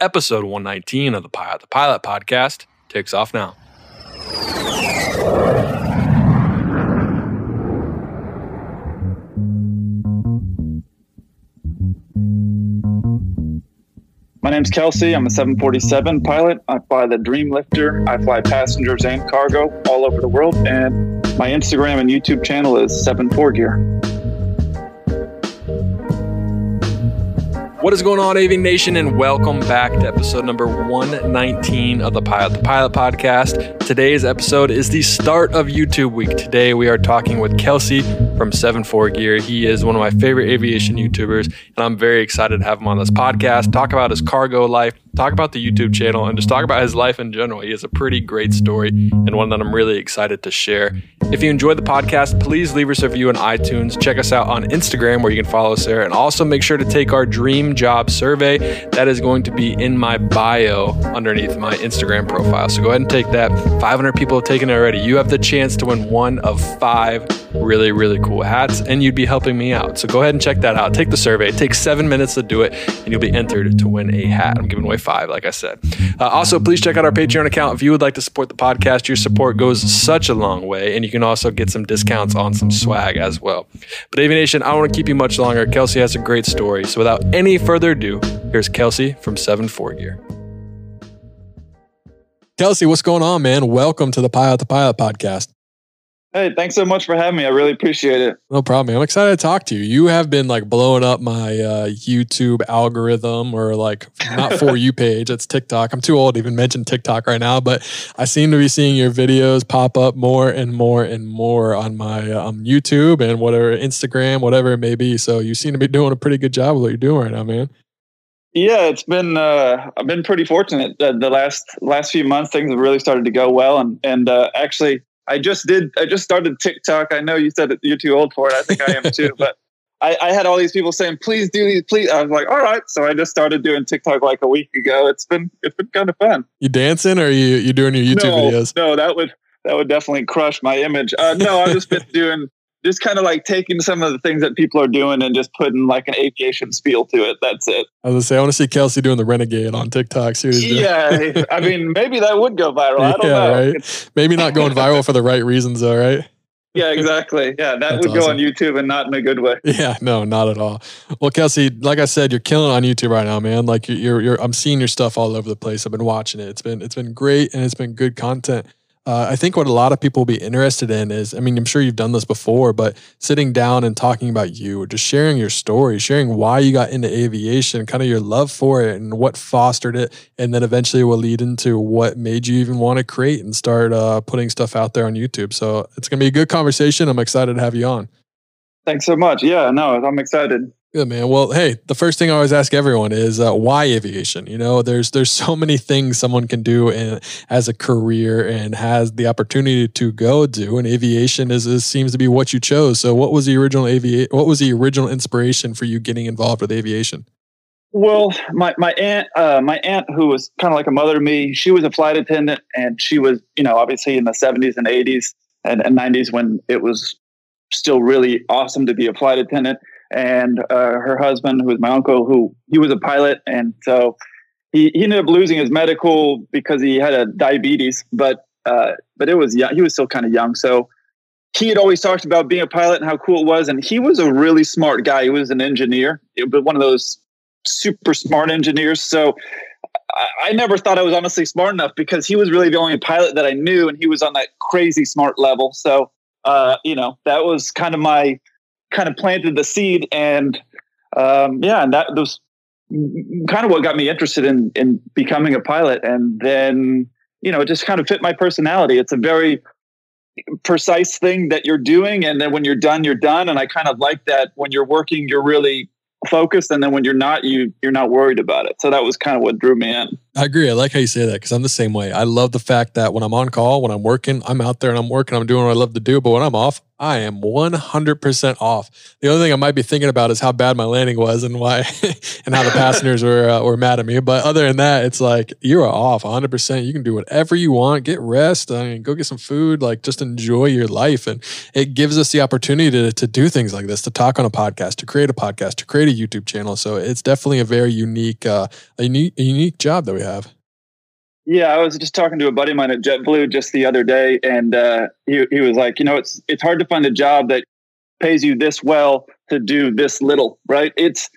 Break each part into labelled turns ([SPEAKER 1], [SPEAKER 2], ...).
[SPEAKER 1] episode 119 of the Pilot to Pilot podcast takes off now.
[SPEAKER 2] My name's Kelsey. I'm a 747 pilot. I fly the Dreamlifter. I fly passengers and cargo all over the world. And my Instagram and YouTube channel is 74 Gear.
[SPEAKER 1] What is going on, Aviation Nation, and welcome back to episode number 119 of the Pilot to Pilot podcast. Today's episode is the start of YouTube week. Today we are talking with Kelsey from 74 Gear. He is one of my favorite aviation YouTubers, and I'm very excited to have him on this podcast, talk about his cargo life, talk about the YouTube channel, and just talk about his life in general. He has a pretty great story and one that I'm really excited to share. If you enjoyed the podcast, please leave us a review on iTunes. Check us out on Instagram where you can follow us there. And also make sure to take our dream job survey. That is going to be in my bio underneath my Instagram profile. So go ahead and take that. 500 people have taken it already. You have the chance to win one of five really, really cool hats, and you'd be helping me out. So go ahead and check that out. Take the survey. It takes seven minutes to do it, and you'll be entered to win a hat. I'm giving away five, like I said. Uh, also, please check out our Patreon account if you would like to support the podcast. Your support goes such a long way, and you can also get some discounts on some swag as well. But Aviation, I don't want to keep you much longer. Kelsey has a great story. So without any further ado, here's Kelsey from 7 4 Gear. Kelsey, what's going on, man? Welcome to the Pilot to Pilot podcast.
[SPEAKER 2] Hey, thanks so much for having me. I really appreciate it.
[SPEAKER 1] No problem, man. I'm excited to talk to you. You have been like blowing up my uh, YouTube algorithm or like not for you page. It's TikTok. I'm too old to even mention TikTok right now, but I seem to be seeing your videos pop up more and more and more on my um, YouTube and whatever Instagram, whatever it may be. So you seem to be doing a pretty good job of what you're doing right now, man.
[SPEAKER 2] Yeah, it's been uh, I've been pretty fortunate. Uh, the last last few months, things have really started to go well, and and uh, actually I just did. I just started TikTok. I know you said you're too old for it. I think I am too. but I, I, had all these people saying, "Please do these, please." I was like, "All right." So I just started doing TikTok like a week ago. It's been it's been kind of fun.
[SPEAKER 1] You dancing or you you doing your YouTube
[SPEAKER 2] no,
[SPEAKER 1] videos?
[SPEAKER 2] No, that would that would definitely crush my image. Uh, no, I've just been doing just kind of like taking some of the things that people are doing and just putting like an aviation spiel to it. That's it.
[SPEAKER 1] I was gonna say I want to see Kelsey doing the renegade on TikTok.
[SPEAKER 2] Yeah, I mean maybe that would go viral. I don't yeah, know.
[SPEAKER 1] Right? maybe not going viral for the right reasons, though, right?
[SPEAKER 2] Yeah, exactly. Yeah, that That's would awesome. go on YouTube and not in a good way.
[SPEAKER 1] Yeah, no, not at all. Well, Kelsey, like I said, you're killing on YouTube right now, man. Like you're, you're, you're I'm seeing your stuff all over the place. I've been watching it. It's been, it's been great, and it's been good content. Uh, I think what a lot of people will be interested in is, I mean, I'm sure you've done this before, but sitting down and talking about you, or just sharing your story, sharing why you got into aviation, kind of your love for it and what fostered it. And then eventually will lead into what made you even want to create and start uh, putting stuff out there on YouTube. So it's going to be a good conversation. I'm excited to have you on.
[SPEAKER 2] Thanks so much. Yeah, no, I'm excited.
[SPEAKER 1] Good man. Well, hey, the first thing I always ask everyone is uh, why aviation. You know, there's there's so many things someone can do in, as a career and has the opportunity to go do, and aviation is, is seems to be what you chose. So, what was the original avi- What was the original inspiration for you getting involved with aviation?
[SPEAKER 2] Well, my my aunt, uh, my aunt, who was kind of like a mother to me, she was a flight attendant, and she was, you know, obviously in the '70s and '80s and, and '90s when it was still really awesome to be a flight attendant and uh, her husband, who was my uncle, who he was a pilot, and so he, he ended up losing his medical because he had a diabetes, but uh, but it was young. He was still kind of young, so he had always talked about being a pilot and how cool it was. And he was a really smart guy. He was an engineer, but one of those super smart engineers. So I, never thought I was honestly smart enough because he was really the only pilot that I knew, and he was on that crazy smart level. So uh, you know that was kind of my kind of planted the seed and um, yeah and that was kind of what got me interested in in becoming a pilot. And then you know it just kind of fit my personality. It's a very precise thing that you're doing and then when you're done you're done. And i kind of like that when you're working you're really focused and then when you're not you you're not worried about it. So that was kind of what drew me in
[SPEAKER 1] I agree. I like how you say that because I'm the same way. I love the fact that when I'm on call, when I'm working, I'm out there and I'm working, I'm doing what I love to do. But when I'm off, I am 100% off. The only thing I might be thinking about is how bad my landing was and why, and how the passengers were uh, were mad at me. But other than that, it's like you are off 100%. You can do whatever you want, get rest, I mean, go get some food, like just enjoy your life. And it gives us the opportunity to, to do things like this, to talk on a podcast, to create a podcast, to create a YouTube channel. So it's definitely a very unique, uh, a unique, a unique job that we have.
[SPEAKER 2] Yeah, I was just talking to a buddy of mine at JetBlue just the other day, and uh, he he was like, you know, it's it's hard to find a job that pays you this well to do this little, right? It's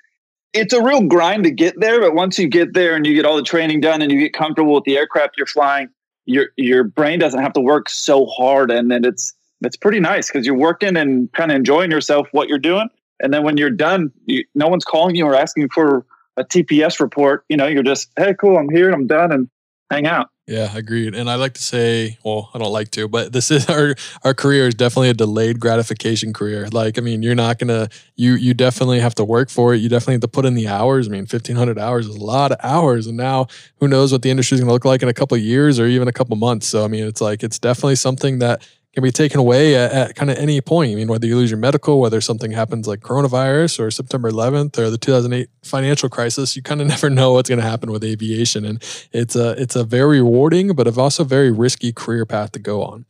[SPEAKER 2] it's a real grind to get there, but once you get there and you get all the training done and you get comfortable with the aircraft you're flying, your your brain doesn't have to work so hard, and then it's it's pretty nice because you're working and kind of enjoying yourself what you're doing, and then when you're done, you, no one's calling you or asking for a TPS report. You know, you're just, hey, cool, I'm here, I'm done, and hang out.
[SPEAKER 1] Yeah, agreed. And I like to say, well, I don't like to, but this is our our career is definitely a delayed gratification career. Like, I mean, you're not gonna you you definitely have to work for it. You definitely have to put in the hours. I mean, fifteen hundred hours is a lot of hours, and now who knows what the industry is gonna look like in a couple years or even a couple months. So, I mean, it's like it's definitely something that can be taken away at, at kind of any point. I mean, whether you lose your medical, whether something happens like coronavirus or September 11th or the 2008 financial crisis, you kind of never know what's going to happen with aviation, and it's a it's a very rewarding but also very risky career path to go on.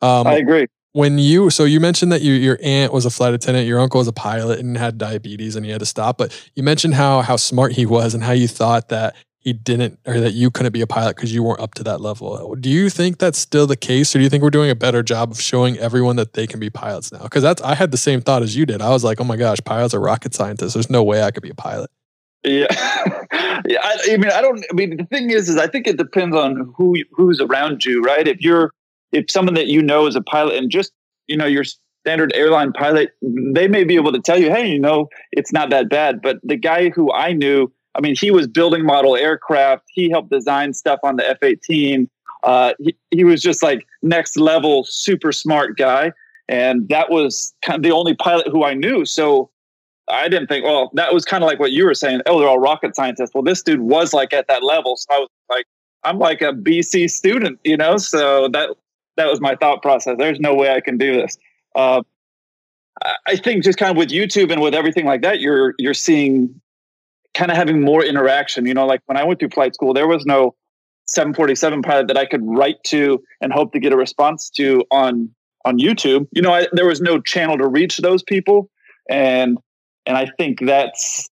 [SPEAKER 2] Um, I agree.
[SPEAKER 1] When you so you mentioned that you, your aunt was a flight attendant, your uncle was a pilot and had diabetes, and he had to stop. But you mentioned how how smart he was and how you thought that he didn't or that you couldn't be a pilot because you weren't up to that level. Do you think that's still the case or do you think we're doing a better job of showing everyone that they can be pilots now? Because that's I had the same thought as you did. I was like, oh my gosh, pilots are rocket scientists. There's no way I could be a pilot.
[SPEAKER 2] Yeah, yeah. I, I, mean, I don't. I mean, the thing is, is I think it depends on who who's around you, right? If you're if someone that you know is a pilot and just you know your standard airline pilot, they may be able to tell you, hey, you know, it's not that bad. But the guy who I knew I mean, he was building model aircraft. He helped design stuff on the F 18. Uh, he, he was just like next level, super smart guy. And that was kind of the only pilot who I knew. So I didn't think, well, that was kind of like what you were saying. Oh, they're all rocket scientists. Well, this dude was like at that level. So I was like, I'm like a BC student, you know? So that, that was my thought process. There's no way I can do this. Uh, I think just kind of with YouTube and with everything like that, you're, you're seeing kind of having more interaction. You know, like when I went through flight school, there was no 747 pilot that I could write to and hope to get a response to on on YouTube. You know, I, there was no channel to reach those people, and and I think that's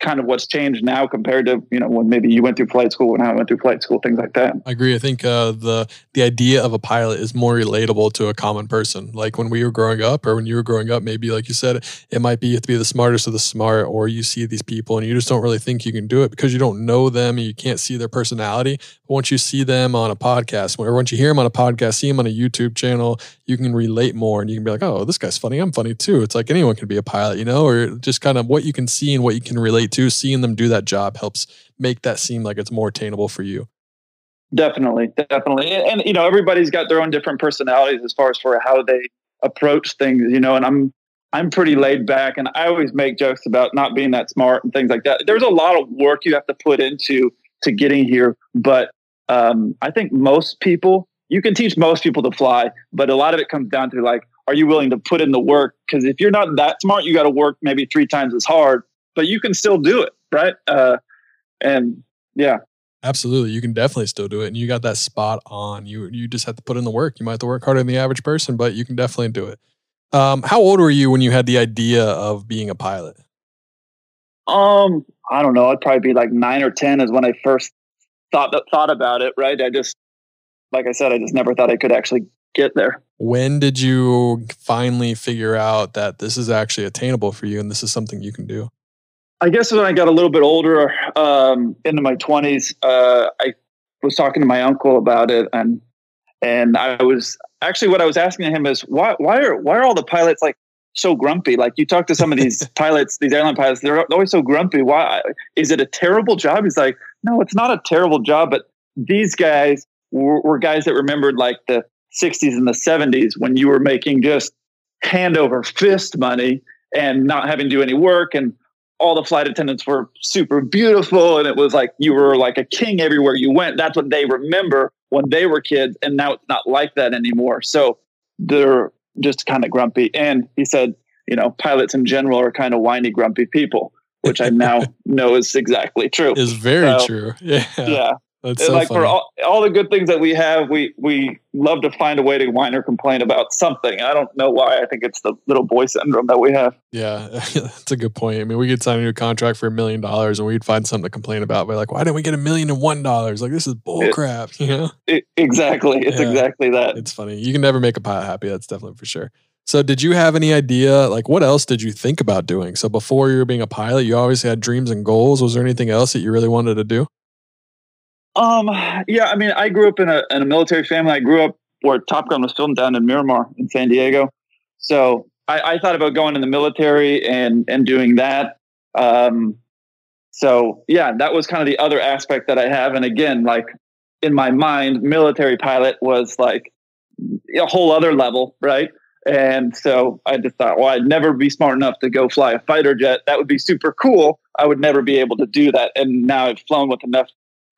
[SPEAKER 2] kind of what's changed now compared to you know when maybe you went through flight school and I went through flight school, things like that.
[SPEAKER 1] I agree. I think uh, the the idea of a pilot is more relatable to a common person. Like when we were growing up, or when you were growing up, maybe like you said, it might be you have to be the smartest of the smart, or you see these people and you just don't really think you can do it because you don't know them and you can't see their personality. But once you see them on a podcast, or once you hear them on a podcast, see them on a YouTube channel, you can relate more and you can be like, oh, this guy's funny. I'm funny too. It's like anyone can be a pilot, you know, or just kind of what you can see and what you can relate to. Seeing them do that job helps make that seem like it's more attainable for you.
[SPEAKER 2] Definitely, definitely. And, and you know, everybody's got their own different personalities as far as for how they approach things, you know, and I'm I'm pretty laid back and I always make jokes about not being that smart and things like that. There's a lot of work you have to put into to getting here, but um, I think most people you can teach most people to fly, but a lot of it comes down to like, are you willing to put in the work? Because if you're not that smart, you got to work maybe three times as hard, but you can still do it, right? Uh, and yeah,
[SPEAKER 1] absolutely, you can definitely still do it, and you got that spot on. You you just have to put in the work. You might have to work harder than the average person, but you can definitely do it. Um, how old were you when you had the idea of being a pilot?
[SPEAKER 2] Um, I don't know. I'd probably be like nine or ten is when I first thought thought about it. Right, I just like I said, I just never thought I could actually get there.
[SPEAKER 1] When did you finally figure out that this is actually attainable for you and this is something you can do?
[SPEAKER 2] I guess when I got a little bit older, um, into my twenties, uh, I was talking to my uncle about it, and and I was actually what I was asking him is why why are why are all the pilots like so grumpy? Like you talk to some of these pilots, these airline pilots, they're always so grumpy. Why is it a terrible job? He's like, no, it's not a terrible job, but these guys were, were guys that remembered like the 60s and the 70s when you were making just hand over fist money and not having to do any work and all the flight attendants were super beautiful and it was like you were like a king everywhere you went. That's what they remember when they were kids. And now it's not like that anymore. So they're just kind of grumpy. And he said, you know, pilots in general are kind of whiny, grumpy people, which I now know is exactly true.
[SPEAKER 1] Is very so, true. Yeah.
[SPEAKER 2] Yeah. That's so like funny. for all, all the good things that we have, we we love to find a way to whine or complain about something. I don't know why. I think it's the little boy syndrome that we have.
[SPEAKER 1] Yeah, that's a good point. I mean, we could sign a new contract for a million dollars, and we'd find something to complain about. We're like, why didn't we get a million and one dollars? Like this is bull it, crap. You know?
[SPEAKER 2] It, exactly. It's yeah, exactly that.
[SPEAKER 1] It's funny. You can never make a pilot happy. That's definitely for sure. So, did you have any idea? Like, what else did you think about doing? So, before you were being a pilot, you obviously had dreams and goals. Was there anything else that you really wanted to do?
[SPEAKER 2] Um, yeah, I mean, I grew up in a in a military family. I grew up where Top Gun was filmed down in Miramar in San Diego. So I, I thought about going in the military and and doing that. Um, so yeah, that was kind of the other aspect that I have. And again, like in my mind, military pilot was like a whole other level, right? And so I just thought, well, I'd never be smart enough to go fly a fighter jet. That would be super cool. I would never be able to do that. And now I've flown with enough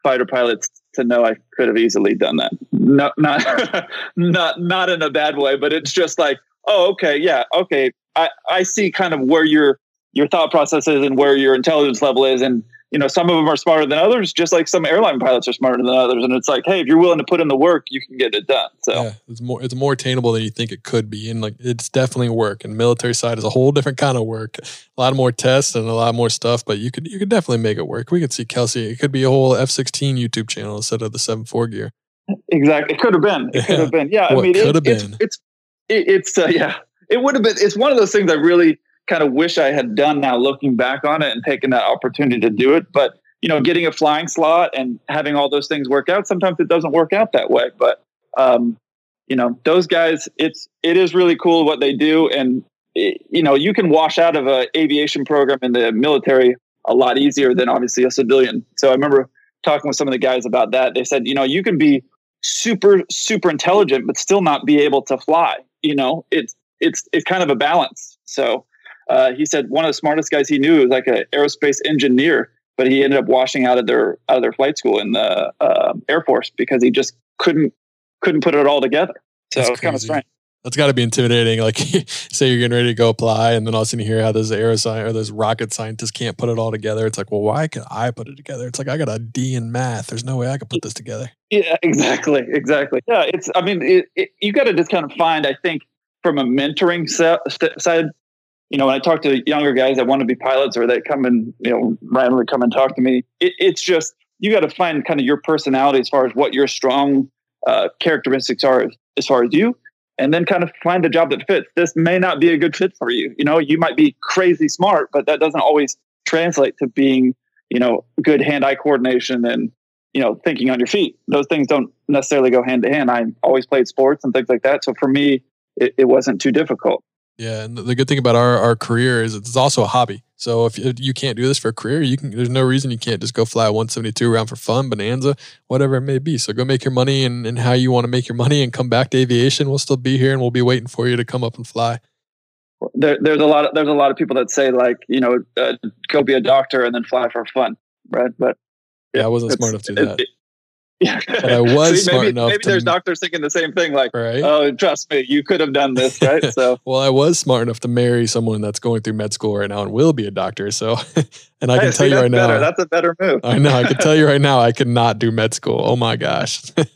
[SPEAKER 2] fighter pilots to know I could have easily done that. Not not not not in a bad way, but it's just like, oh, okay, yeah, okay. I, I see kind of where your your thought process is and where your intelligence level is and you know, some of them are smarter than others, just like some airline pilots are smarter than others. And it's like, hey, if you're willing to put in the work, you can get it done. So yeah,
[SPEAKER 1] it's more it's more attainable than you think it could be. And like it's definitely work. And military side is a whole different kind of work. A lot more tests and a lot more stuff, but you could you could definitely make it work. We could see Kelsey. It could be a whole F sixteen YouTube channel instead of the seven four gear.
[SPEAKER 2] Exactly. It could have been. It yeah. could have been. Yeah.
[SPEAKER 1] I
[SPEAKER 2] mean,
[SPEAKER 1] it, could
[SPEAKER 2] it's,
[SPEAKER 1] been.
[SPEAKER 2] it's it's it's uh, yeah. It would have been. It's one of those things I really kind of wish I had done now, looking back on it and taking that opportunity to do it, but you know, getting a flying slot and having all those things work out. Sometimes it doesn't work out that way, but um, you know, those guys, it's it is really cool what they do, and it, you know, you can wash out of a aviation program in the military a lot easier than obviously a civilian. So I remember talking with some of the guys about that. They said, you know, you can be super super intelligent but still not be able to fly. You know, it's it's it's kind of a balance. So uh, he said one of the smartest guys he knew was like an aerospace engineer but he ended up washing out of their out of their flight school in the uh, Air Force because he just couldn't couldn't put it all together. So it's kind of strange.
[SPEAKER 1] That's got to be intimidating. Like, say you're getting ready to go apply, and then all of a sudden you hear how this aeroscience or this rocket scientist can't put it all together. It's like, well, why could I put it together? It's like I got a D in math. There's no way I could put this together.
[SPEAKER 2] Yeah, exactly, exactly. Yeah, it's. I mean, it, it, you got to just kind of find. I think from a mentoring side, you know, when I talk to younger guys that want to be pilots or they come and, you know, randomly come and talk to me, it, it's just, you got to find kind of your personality as far as what your strong uh, characteristics are as far as you, and then kind of find a job that fits. This may not be a good fit for you. You know, you might be crazy smart, but that doesn't always translate to being, you know, good hand eye coordination and, you know, thinking on your feet. Those things don't necessarily go hand to hand. I always played sports and things like that. So for me, it, it wasn't too difficult.
[SPEAKER 1] Yeah, and the good thing about our, our career is it's also a hobby. So if you can't do this for a career, you can. There's no reason you can't just go fly a 172 around for fun, bonanza, whatever it may be. So go make your money and, and how you want to make your money, and come back to aviation. We'll still be here, and we'll be waiting for you to come up and fly.
[SPEAKER 2] There, there's a lot of there's a lot of people that say like you know uh, go be a doctor and then fly for fun, right? But
[SPEAKER 1] yeah, I wasn't smart enough to do that.
[SPEAKER 2] It, yeah.
[SPEAKER 1] But I was See, smart
[SPEAKER 2] maybe,
[SPEAKER 1] enough.
[SPEAKER 2] Maybe
[SPEAKER 1] to,
[SPEAKER 2] there's doctors thinking the same thing, like,
[SPEAKER 1] right?
[SPEAKER 2] oh, trust me, you could have done this, right? So,
[SPEAKER 1] well, I was smart enough to marry someone that's going through med school right now and will be a doctor. So, and I hey, can tell you right
[SPEAKER 2] better.
[SPEAKER 1] now,
[SPEAKER 2] that's a better move.
[SPEAKER 1] I know. I can tell you right now, I could not do med school. Oh my gosh, good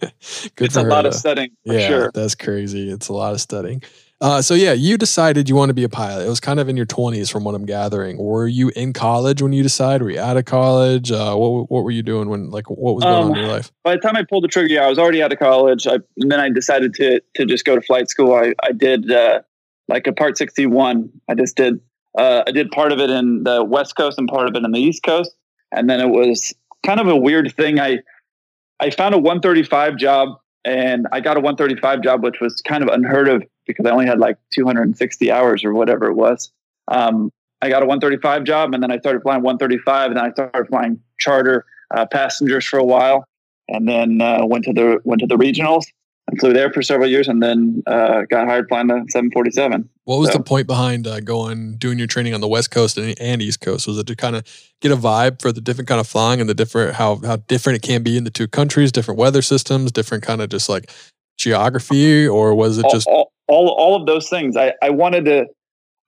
[SPEAKER 2] it's a lot of studying. yeah, sure.
[SPEAKER 1] that's crazy. It's a lot of studying. Uh, so yeah, you decided you want to be a pilot. It was kind of in your twenties, from what I'm gathering. Were you in college when you decided? Were you out of college? Uh, what what were you doing when like what was going um, on in your life?
[SPEAKER 2] By the time I pulled the trigger, yeah, I was already out of college. I, and then I decided to to just go to flight school. I I did uh, like a Part 61. I just did uh, I did part of it in the West Coast and part of it in the East Coast, and then it was kind of a weird thing. I I found a 135 job and I got a 135 job, which was kind of unheard of because I only had like 260 hours or whatever it was. Um, I got a 135 job and then I started flying 135 and then I started flying charter uh, passengers for a while and then uh, went to the went to the regionals and flew there for several years and then uh, got hired flying the 747.
[SPEAKER 1] What was so. the point behind uh, going doing your training on the West Coast and, and East Coast? Was it to kind of get a vibe for the different kind of flying and the different how how different it can be in the two countries, different weather systems, different kind of just like geography, or was it just
[SPEAKER 2] all all, all of those things? I I wanted to.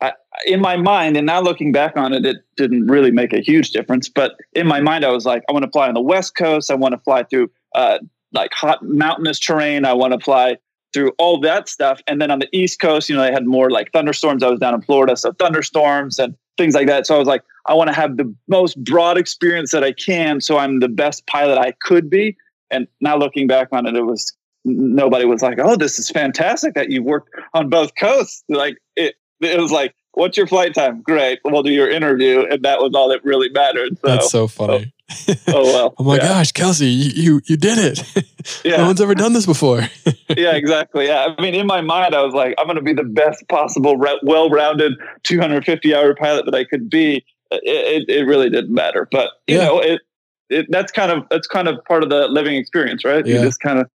[SPEAKER 2] I, in my mind, and now looking back on it, it didn't really make a huge difference. But in my mind, I was like, I want to fly on the West Coast. I want to fly through uh, like hot mountainous terrain. I want to fly through all that stuff. And then on the East Coast, you know, they had more like thunderstorms. I was down in Florida, so thunderstorms and things like that. So I was like, I want to have the most broad experience that I can, so I'm the best pilot I could be. And now looking back on it, it was nobody was like, "Oh, this is fantastic that you've worked on both coasts." Like it, it was like, "What's your flight time?" Great, we'll do your interview, and that was all that really mattered.
[SPEAKER 1] So, That's so funny
[SPEAKER 2] oh, oh well.
[SPEAKER 1] oh my yeah. gosh, Kelsey, you, you, you did it. yeah. No one's ever done this before.
[SPEAKER 2] yeah, exactly. Yeah. I mean, in my mind, I was like, I'm going to be the best possible, well-rounded 250 hour pilot that I could be. It, it, it really didn't matter, but you yeah. know, it, it, that's kind of, that's kind of part of the living experience, right? Yeah. You just kind of,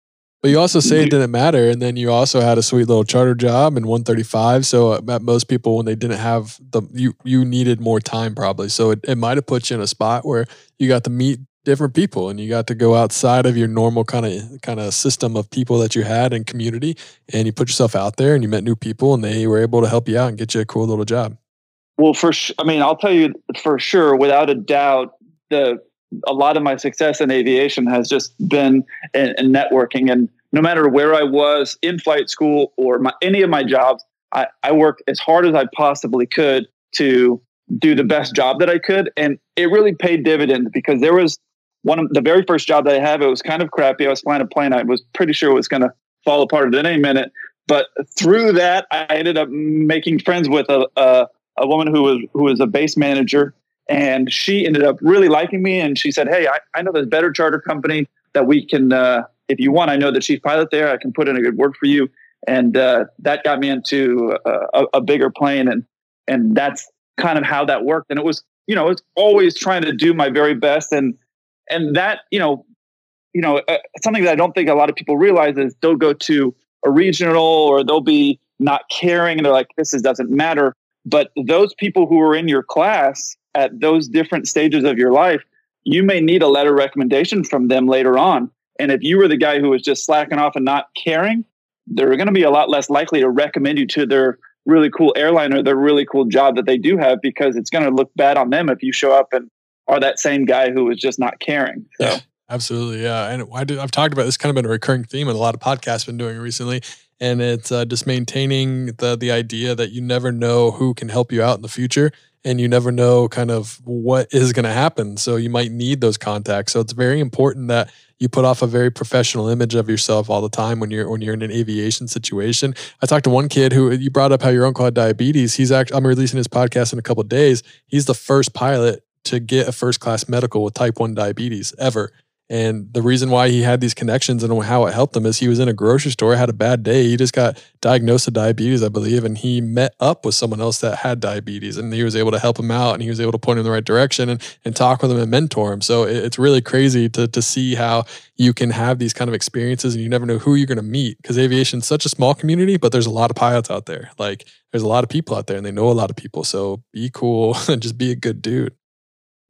[SPEAKER 1] but you also say it didn't matter, and then you also had a sweet little charter job in 135. So uh, most people, when they didn't have the you you needed more time probably. So it, it might have put you in a spot where you got to meet different people and you got to go outside of your normal kind of kind of system of people that you had in community, and you put yourself out there and you met new people, and they were able to help you out and get you a cool little job.
[SPEAKER 2] Well, for sh- I mean, I'll tell you for sure, without a doubt, the a lot of my success in aviation has just been in, in networking. And no matter where I was in flight school or my, any of my jobs, I, I worked as hard as I possibly could to do the best job that I could. And it really paid dividends because there was one of the very first job that I had, it was kind of crappy. I was flying a plane. I was pretty sure it was going to fall apart at any minute. But through that, I ended up making friends with a, a, a woman who was who was a base manager and she ended up really liking me. And she said, Hey, I, I know there's better charter company that we can, uh, if you want, I know the chief pilot there. I can put in a good word for you. And uh, that got me into a, a, bigger plane. And, and that's kind of how that worked. And it was, you know, it's always trying to do my very best. And, and that, you know, you know, uh, something that I don't think a lot of people realize is they'll go to a regional or they'll be not caring and they're like, this is, doesn't matter. But those people who are in your class at those different stages of your life, you may need a letter recommendation from them later on. And if you were the guy who was just slacking off and not caring, they're going to be a lot less likely to recommend you to their really cool airline or their really cool job that they do have because it's going to look bad on them if you show up and are that same guy who was just not caring. So.
[SPEAKER 1] Yeah, absolutely, yeah. And I I've talked about this kind of been a recurring theme in a lot of podcasts have been doing recently, and it's uh, just maintaining the the idea that you never know who can help you out in the future and you never know kind of what is going to happen. So you might need those contacts. So it's very important that you put off a very professional image of yourself all the time when you're when you're in an aviation situation. I talked to one kid who you brought up how your uncle had diabetes. He's actually I'm releasing his podcast in a couple days. He's the first pilot to get a first class medical with type 1 diabetes ever. And the reason why he had these connections and how it helped him is he was in a grocery store, had a bad day. He just got diagnosed with diabetes, I believe, and he met up with someone else that had diabetes and he was able to help him out and he was able to point him in the right direction and, and talk with him and mentor him. So it's really crazy to, to see how you can have these kind of experiences and you never know who you're going to meet because aviation is such a small community, but there's a lot of pilots out there. Like there's a lot of people out there and they know a lot of people. So be cool and just be a good dude.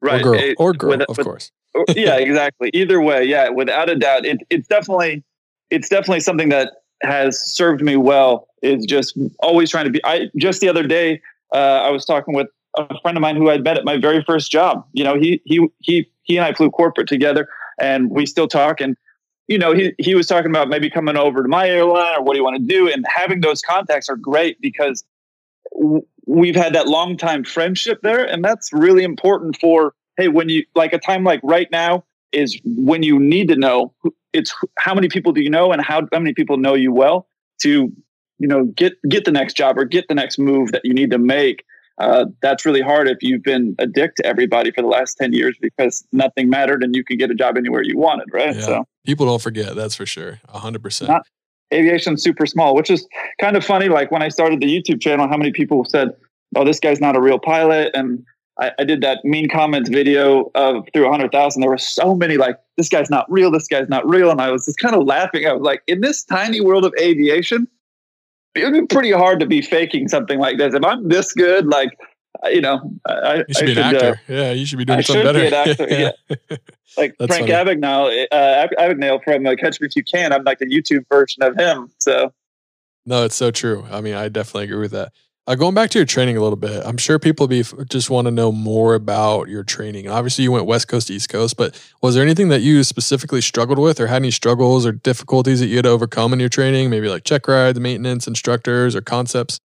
[SPEAKER 2] Right.
[SPEAKER 1] Or girl, it, or girl with, of with, course
[SPEAKER 2] yeah, exactly. Either way, yeah, without a doubt, it, it's definitely it's definitely something that has served me well. Is just always trying to be. I just the other day, uh, I was talking with a friend of mine who I'd met at my very first job. You know, he he he he and I flew corporate together, and we still talk. And you know, he he was talking about maybe coming over to my airline or what do you want to do, and having those contacts are great because we've had that long time friendship there, and that's really important for hey, when you like a time like right now is when you need to know it's how many people do you know and how, how many people know you well to you know get get the next job or get the next move that you need to make. Uh, that's really hard if you've been a dick to everybody for the last 10 years because nothing mattered and you could get a job anywhere you wanted right?
[SPEAKER 1] Yeah. so people don't forget that's for sure 100% Not,
[SPEAKER 2] aviation's super small which is kind of funny like when i started the youtube channel how many people said oh this guy's not a real pilot and I, I did that mean comments video of through 100,000. There were so many like, this guy's not real, this guy's not real. And I was just kind of laughing. I was like, in this tiny world of aviation, it would be pretty hard to be faking something like this. If I'm this good, like, you know, I,
[SPEAKER 1] you should I be should, an actor. Uh, yeah, you should be doing I something better. Be an actor,
[SPEAKER 2] yeah. yeah. Like Frank Abagnale, uh, Abagnale from uh, Catch Me If You Can. I'm like the YouTube version of him. So.
[SPEAKER 1] No, it's so true. I mean, I definitely agree with that. Uh, going back to your training a little bit, I'm sure people be just want to know more about your training. Obviously, you went West Coast, to East Coast, but was there anything that you specifically struggled with, or had any struggles or difficulties that you had to overcome in your training? Maybe like check rides, maintenance, instructors, or concepts.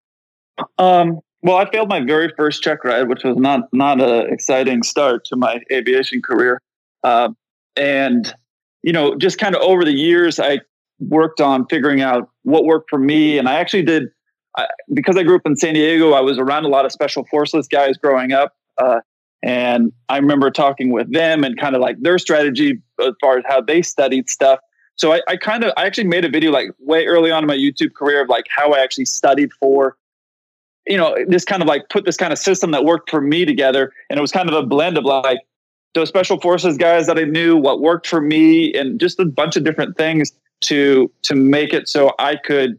[SPEAKER 2] Um, well, I failed my very first check ride, which was not not an exciting start to my aviation career. Uh, and you know, just kind of over the years, I worked on figuring out what worked for me, and I actually did I, because I grew up in San Diego, I was around a lot of special forces guys growing up. Uh, and I remember talking with them and kind of like their strategy as far as how they studied stuff. So I, I kind of, I actually made a video like way early on in my YouTube career of like how I actually studied for, you know, this kind of like put this kind of system that worked for me together. And it was kind of a blend of like those special forces guys that I knew, what worked for me, and just a bunch of different things to to make it so I could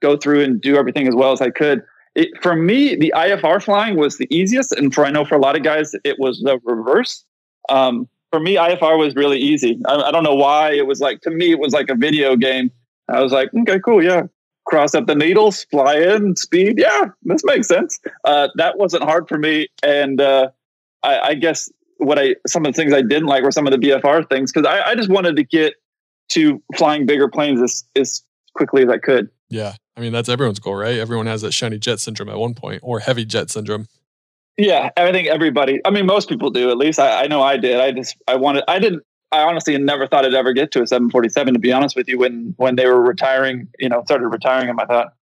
[SPEAKER 2] go through and do everything as well as I could. It, for me, the IFR flying was the easiest, and for I know for a lot of guys, it was the reverse. Um, for me, IFR was really easy. I, I, don't know why. It was like to me, it was like a video game. I was like, okay, cool, yeah. Cross up the needles, fly in, speed. Yeah, this makes sense. Uh, that wasn't hard for me, and uh, I, I, guess what I some of the things I didn't like were some of the BFR things because I, I just wanted to get to flying bigger planes as, as quickly as I could.
[SPEAKER 1] Yeah. I mean, that's everyone's goal, right? Everyone has that shiny jet syndrome at one point or heavy jet syndrome.
[SPEAKER 2] Yeah. I think everybody, I mean, most people do, at least I, I know I did. I just, I wanted, I didn't, I honestly never thought I'd ever get to a 747, to be honest with you. When, when they were retiring, you know, started retiring them, I thought,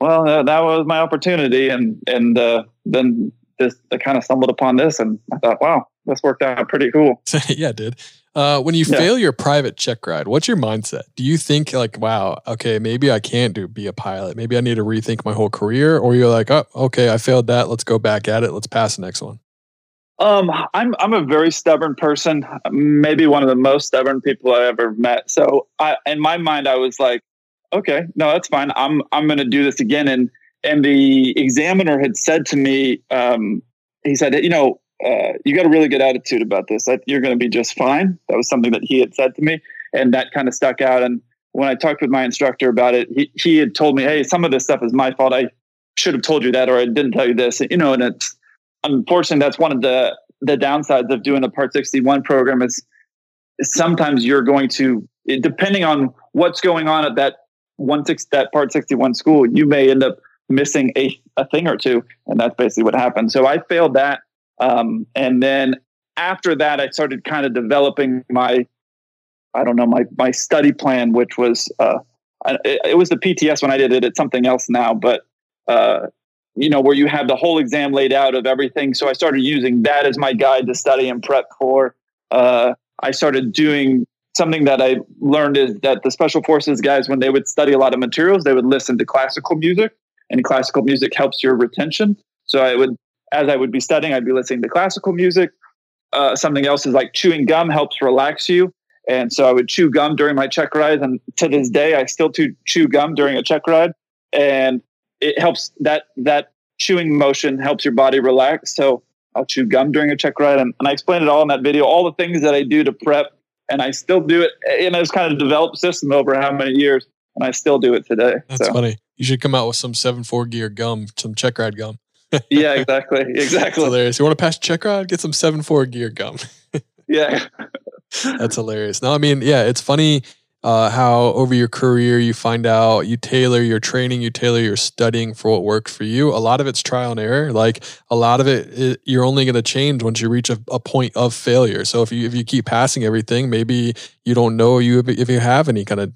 [SPEAKER 2] well, that, that was my opportunity. And, and, uh, then this, I kind of stumbled upon this and I thought, wow, this worked out pretty cool.
[SPEAKER 1] yeah, it did. Uh, when you yeah. fail your private check ride, what's your mindset? Do you think like, wow, okay, maybe I can't do be a pilot. Maybe I need to rethink my whole career, or you're like, oh, okay, I failed that. Let's go back at it. Let's pass the next one.
[SPEAKER 2] Um, I'm I'm a very stubborn person. Maybe one of the most stubborn people I ever met. So, I in my mind, I was like, okay, no, that's fine. I'm I'm going to do this again. And and the examiner had said to me, um, he said, you know, uh, you got a really good attitude about this. You're going to be just fine. That was something that he had said to me, and that kind of stuck out. And when I talked with my instructor about it, he he had told me, "Hey, some of this stuff is my fault. I should have told you that, or I didn't tell you this." You know, and it's unfortunately that's one of the the downsides of doing a Part 61 program is sometimes you're going to, depending on what's going on at that one six that Part 61 school, you may end up missing a, a thing or two, and that's basically what happened. So I failed that um, and then after that, I started kind of developing my, I don't know, my my study plan, which was uh, it, it, was the PTS when I did it. It's something else now, but uh, you know, where you have the whole exam laid out of everything. So I started using that as my guide to study and prep for. Uh, I started doing something that I learned is that the special forces guys, when they would study a lot of materials, they would listen to classical music, and classical music helps your retention. So I would as I would be studying, I'd be listening to classical music. Uh, something else is like chewing gum helps relax you. And so I would chew gum during my check rides. And to this day, I still chew gum during a check ride. And it helps that, that chewing motion helps your body relax. So I'll chew gum during a check ride. And, and I explained it all in that video, all the things that I do to prep. And I still do it. And it's kind of developed system over how many years. And I still do it today.
[SPEAKER 1] That's so. funny. You should come out with some seven four gear gum, some check ride gum
[SPEAKER 2] yeah, exactly. Exactly.
[SPEAKER 1] hilarious. You want to pass check ride? Get some seven four gear gum.
[SPEAKER 2] yeah.
[SPEAKER 1] That's hilarious. No, I mean, yeah, it's funny uh, how over your career you find out you tailor your training, you tailor your studying for what works for you. A lot of it's trial and error. Like a lot of it, it you're only going to change once you reach a, a, point of failure. So if you if you keep passing everything, maybe you don't know you if you have any kind of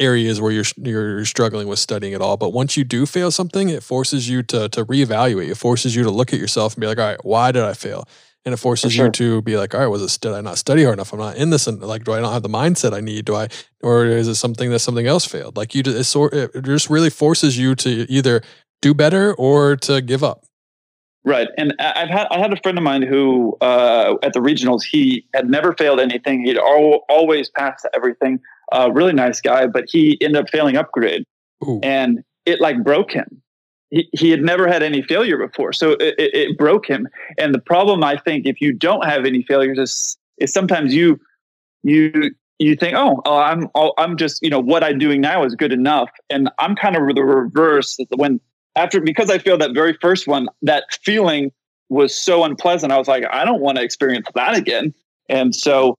[SPEAKER 1] areas where you're you're struggling with studying at all. But once you do fail something, it forces you to to reevaluate. It forces you to look at yourself and be like, all right, why did I fail? And it forces sure. you to be like, all right, was it did I not study hard enough? I'm not in this, and like, do I not have the mindset I need? Do I, or is it something that something else failed? Like you, just it sort it just really forces you to either do better or to give up.
[SPEAKER 2] Right, and I've had I had a friend of mine who uh, at the regionals he had never failed anything. He'd al- always passed everything. Uh, really nice guy, but he ended up failing upgrade, Ooh. and it like broke him. He, had never had any failure before, so it, it, it broke him. And the problem, I think, if you don't have any failures, is, is sometimes you you you think, oh, oh I'm oh, I'm just you know what I'm doing now is good enough, and I'm kind of the reverse. When after because I failed that very first one, that feeling was so unpleasant. I was like, I don't want to experience that again. And so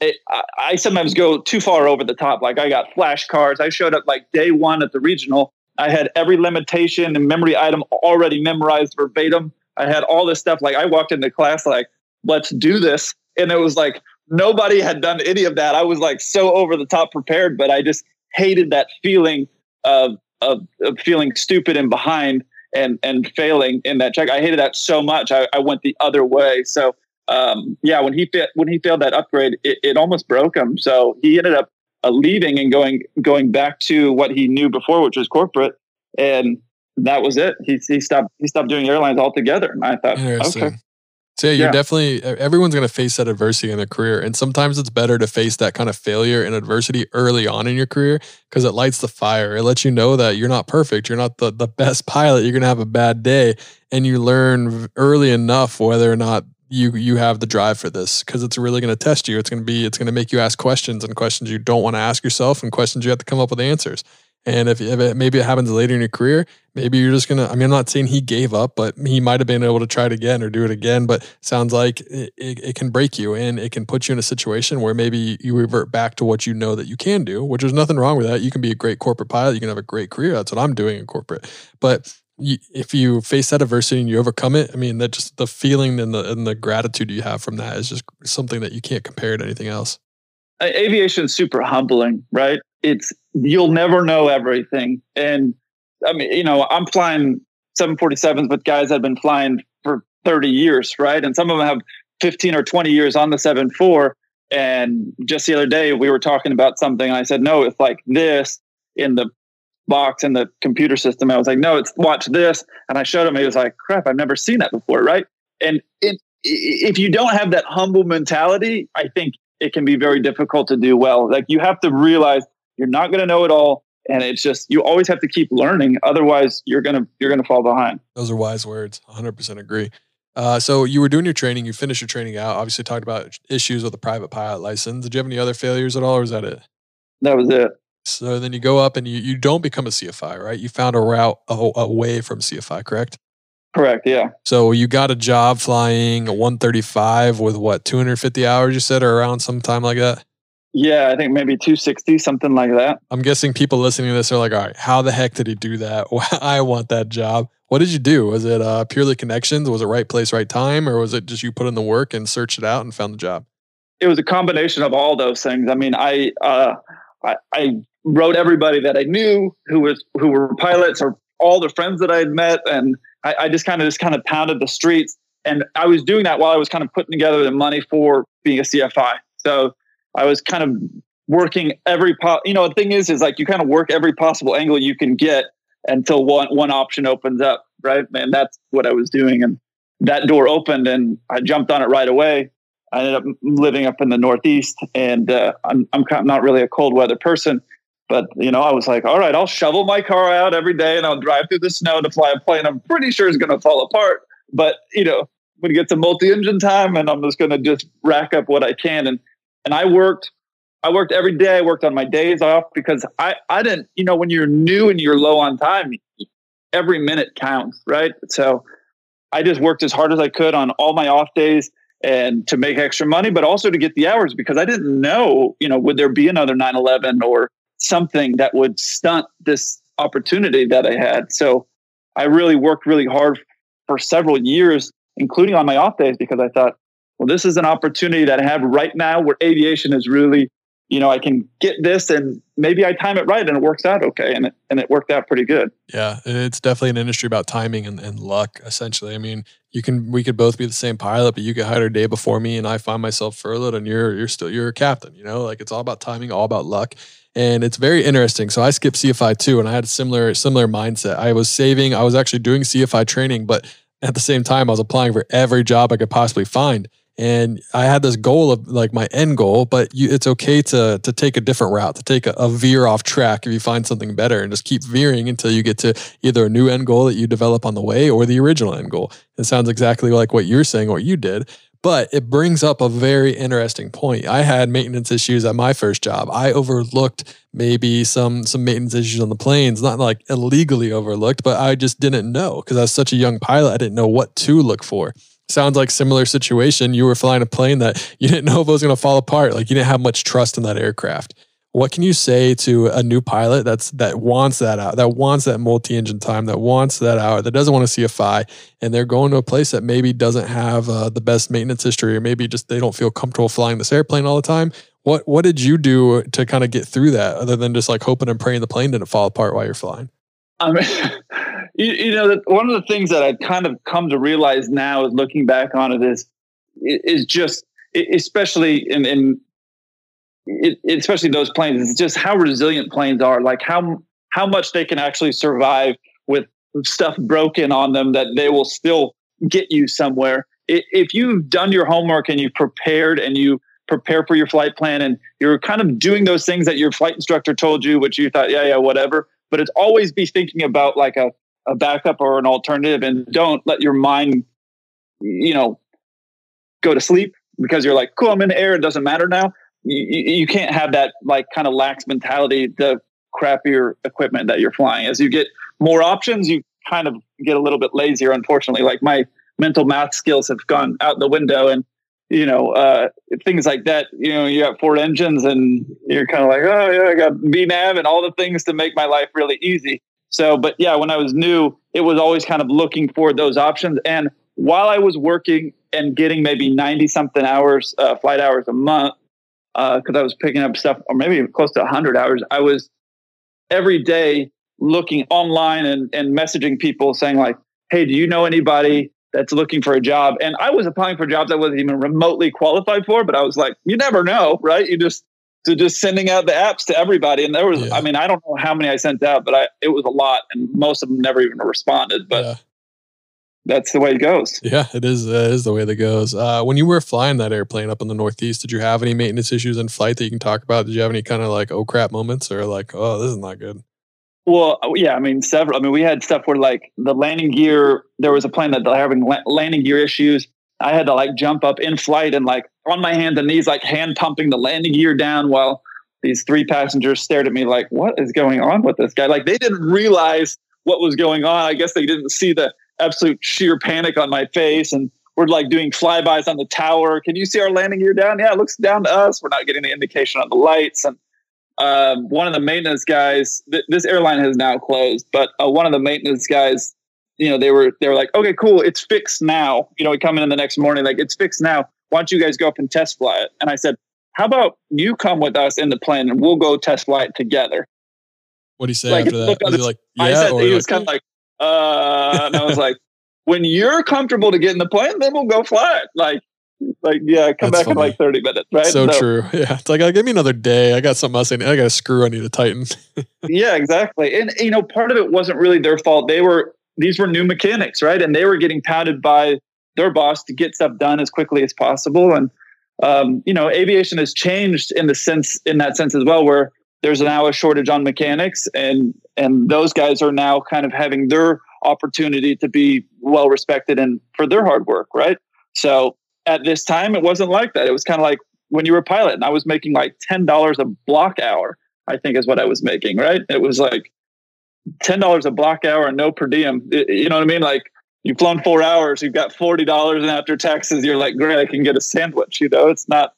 [SPEAKER 2] it, I, I, sometimes go too far over the top. Like I got flashcards. I showed up like day one at the regional. I had every limitation and memory item already memorized verbatim. I had all this stuff. Like I walked into class like, let's do this. And it was like nobody had done any of that. I was like so over the top prepared, but I just hated that feeling of of, of feeling stupid and behind and and failing in that check. I hated that so much. I, I went the other way. So um, yeah, when he fa- when he failed that upgrade, it, it almost broke him. So he ended up uh, leaving and going going back to what he knew before, which was corporate, and that was it. He he stopped he stopped doing airlines altogether. And I thought, okay,
[SPEAKER 1] so yeah, you're yeah. definitely everyone's going to face that adversity in their career, and sometimes it's better to face that kind of failure and adversity early on in your career because it lights the fire. It lets you know that you're not perfect, you're not the the best pilot. You're going to have a bad day, and you learn early enough whether or not you you have the drive for this because it's really going to test you. It's going to be it's going to make you ask questions and questions you don't want to ask yourself and questions you have to come up with answers. And if, if it, maybe it happens later in your career, maybe you're just gonna. I mean, I'm not saying he gave up, but he might have been able to try it again or do it again. But sounds like it, it, it, can break you and it can put you in a situation where maybe you revert back to what you know that you can do, which is nothing wrong with that. You can be a great corporate pilot. You can have a great career. That's what I'm doing in corporate. But if you face that adversity and you overcome it, I mean, that just the feeling and the and the gratitude you have from that is just something that you can't compare to anything else.
[SPEAKER 2] Aviation is super humbling, right? it's you'll never know everything. And I mean, you know, I'm flying 747s with guys that have been flying for 30 years, right? And some of them have 15 or 20 years on the 74. And just the other day, we were talking about something. And I said, no, it's like this in the box in the computer system. I was like, no, it's watch this. And I showed him. He was like, crap, I've never seen that before, right? And it, if you don't have that humble mentality, I think it can be very difficult to do well. Like you have to realize you're not going to know it all, and it's just you always have to keep learning. Otherwise, you're gonna you're gonna fall behind.
[SPEAKER 1] Those are wise words. 100 percent agree. Uh, so you were doing your training, you finished your training out. Obviously, talked about issues with the private pilot license. Did you have any other failures at all, or was that it?
[SPEAKER 2] That was it.
[SPEAKER 1] So then you go up and you, you don't become a CFI, right? You found a route away from CFI, correct?
[SPEAKER 2] Correct. Yeah.
[SPEAKER 1] So you got a job flying a 135 with what 250 hours? You said, or around some time like that.
[SPEAKER 2] Yeah, I think maybe 260, something like that.
[SPEAKER 1] I'm guessing people listening to this are like, all right, how the heck did he do that? I want that job. What did you do? Was it uh, purely connections? Was it right place, right time? Or was it just you put in the work and searched it out and found the job?
[SPEAKER 2] It was a combination of all those things. I mean, I, uh, I, I wrote everybody that I knew who was who were pilots or all the friends that I had met, and I, I just kind of just kind of pounded the streets. And I was doing that while I was kind of putting together the money for being a CFI. So I was kind of working every po- you know the thing is is like you kind of work every possible angle you can get until one one option opens up right and that's what I was doing and that door opened and I jumped on it right away I ended up living up in the Northeast and uh, I'm I'm not really a cold weather person but you know I was like all right I'll shovel my car out every day and I'll drive through the snow to fly a plane I'm pretty sure it's going to fall apart but you know I'm going to get some multi-engine time and I'm just going to just rack up what I can and and I worked I worked every day. I worked on my days off because I, I didn't, you know, when you're new and you're low on time, every minute counts, right? So I just worked as hard as I could on all my off days and to make extra money, but also to get the hours because I didn't know, you know, would there be another 9 11 or something that would stunt this opportunity that I had. So I really worked really hard for several years, including on my off days, because I thought, well, this is an opportunity that I have right now where aviation is really, you know, I can get this and maybe I time it right and it works out okay. And it, and it worked out pretty good.
[SPEAKER 1] Yeah. It's definitely an industry about timing and, and luck, essentially. I mean, you can, we could both be the same pilot, but you get hired a day before me and I find myself furloughed and you're, you're still, you're a captain, you know, like it's all about timing, all about luck. And it's very interesting. So I skipped CFI too, and I had a similar, similar mindset. I was saving, I was actually doing CFI training, but At the same time, I was applying for every job I could possibly find. And I had this goal of like my end goal, but you, it's okay to to take a different route, to take a, a veer off track if you find something better, and just keep veering until you get to either a new end goal that you develop on the way or the original end goal. It sounds exactly like what you're saying, what you did. But it brings up a very interesting point. I had maintenance issues at my first job. I overlooked maybe some some maintenance issues on the planes, not like illegally overlooked, but I just didn't know because I was such a young pilot. I didn't know what to look for. Sounds like similar situation. You were flying a plane that you didn't know if it was going to fall apart. Like you didn't have much trust in that aircraft. What can you say to a new pilot that's that wants that out, that wants that multi-engine time, that wants that hour, that doesn't want to CFI, and they're going to a place that maybe doesn't have uh, the best maintenance history, or maybe just they don't feel comfortable flying this airplane all the time? What what did you do to kind of get through that, other than just like hoping and praying the plane didn't fall apart while you're flying?
[SPEAKER 2] Mean, you, you know, one of the things that I've kind of come to realize now is looking back on it is is just especially in, in it, especially those planes, it's just how resilient planes are. Like how how much they can actually survive with stuff broken on them that they will still get you somewhere. If you've done your homework and you've prepared and you prepare for your flight plan and you're kind of doing those things that your flight instructor told you, which you thought, yeah, yeah, whatever. But it's always be thinking about like a, a backup or an alternative and don't let your mind, you know, go to sleep because you're like, cool, I'm in the air. It doesn't matter now. You, you can't have that like kind of lax mentality the crappier equipment that you're flying. As you get more options you kind of get a little bit lazier unfortunately. Like my mental math skills have gone out the window and you know uh, things like that you know you got four engines and you're kind of like oh yeah i got vnav and all the things to make my life really easy so but yeah when i was new it was always kind of looking for those options and while i was working and getting maybe 90 something hours uh, flight hours a month because uh, I was picking up stuff, or maybe close to 100 hours. I was every day looking online and, and messaging people saying, like, hey, do you know anybody that's looking for a job? And I was applying for jobs I wasn't even remotely qualified for, but I was like, you never know, right? You just, to just sending out the apps to everybody. And there was, yeah. I mean, I don't know how many I sent out, but I, it was a lot. And most of them never even responded. But yeah that's the way it goes.
[SPEAKER 1] Yeah, it is. Uh, it is the way that goes. Uh, when you were flying that airplane up in the Northeast, did you have any maintenance issues in flight that you can talk about? Did you have any kind of like oh crap moments or like oh this is not good?
[SPEAKER 2] Well, uh, yeah, I mean several. I mean we had stuff where like the landing gear. There was a plane that having landing gear issues. I had to like jump up in flight and like on my hands and knees, like hand pumping the landing gear down while these three passengers stared at me like, "What is going on with this guy?" Like they didn't realize what was going on. I guess they didn't see the absolute sheer panic on my face and we're like doing flybys on the tower. Can you see our landing gear down? Yeah, it looks down to us. We're not getting the indication on the lights. And um, one of the maintenance guys, th- this airline has now closed, but uh, one of the maintenance guys, you know, they were they were like, okay, cool, it's fixed now. You know, we come in the next morning, like it's fixed now. Why don't you guys go up and test fly it? And I said, how about you come with us in the plane and we'll go test fly it together.
[SPEAKER 1] What do you say like, after that? Was he like,
[SPEAKER 2] yeah, I said, he was kind of like, uh, and I was like, when you're comfortable to get in the plane, then we'll go fly it. Like, like yeah, come That's back funny. in like 30 minutes, right?
[SPEAKER 1] So, so, true. Yeah. It's like, uh, give me another day. I got something else. I, I got a screw I need to tighten.
[SPEAKER 2] yeah, exactly. And, you know, part of it wasn't really their fault. They were, these were new mechanics, right? And they were getting pounded by their boss to get stuff done as quickly as possible. And, um, you know, aviation has changed in the sense, in that sense as well, where there's now a shortage on mechanics and and those guys are now kind of having their opportunity to be well respected and for their hard work right? So at this time it wasn't like that. It was kind of like when you were a pilot and i was making like $10 a block hour i think is what i was making right? It was like $10 a block hour and no per diem. You know what i mean? Like you've flown four hours you've got $40 and after taxes you're like great i can get a sandwich you know it's not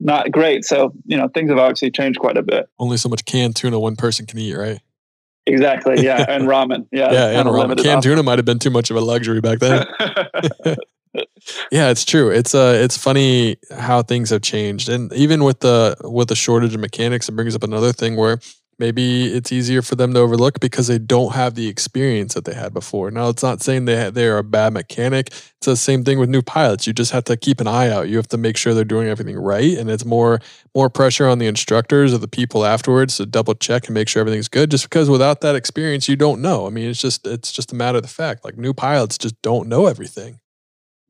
[SPEAKER 2] not great. So, you know, things have obviously changed quite a bit.
[SPEAKER 1] Only so much canned tuna one person can eat, right?
[SPEAKER 2] Exactly. Yeah. And ramen. Yeah.
[SPEAKER 1] yeah. And ramen. Canned tuna might have been too much of a luxury back then. yeah, it's true. It's uh it's funny how things have changed. And even with the with the shortage of mechanics, it brings up another thing where maybe it's easier for them to overlook because they don't have the experience that they had before. Now, it's not saying they they are a bad mechanic. It's the same thing with new pilots. You just have to keep an eye out. You have to make sure they're doing everything right, and it's more more pressure on the instructors or the people afterwards to double check and make sure everything's good. Just because without that experience, you don't know. I mean, it's just it's just a matter of the fact. Like new pilots just don't know everything.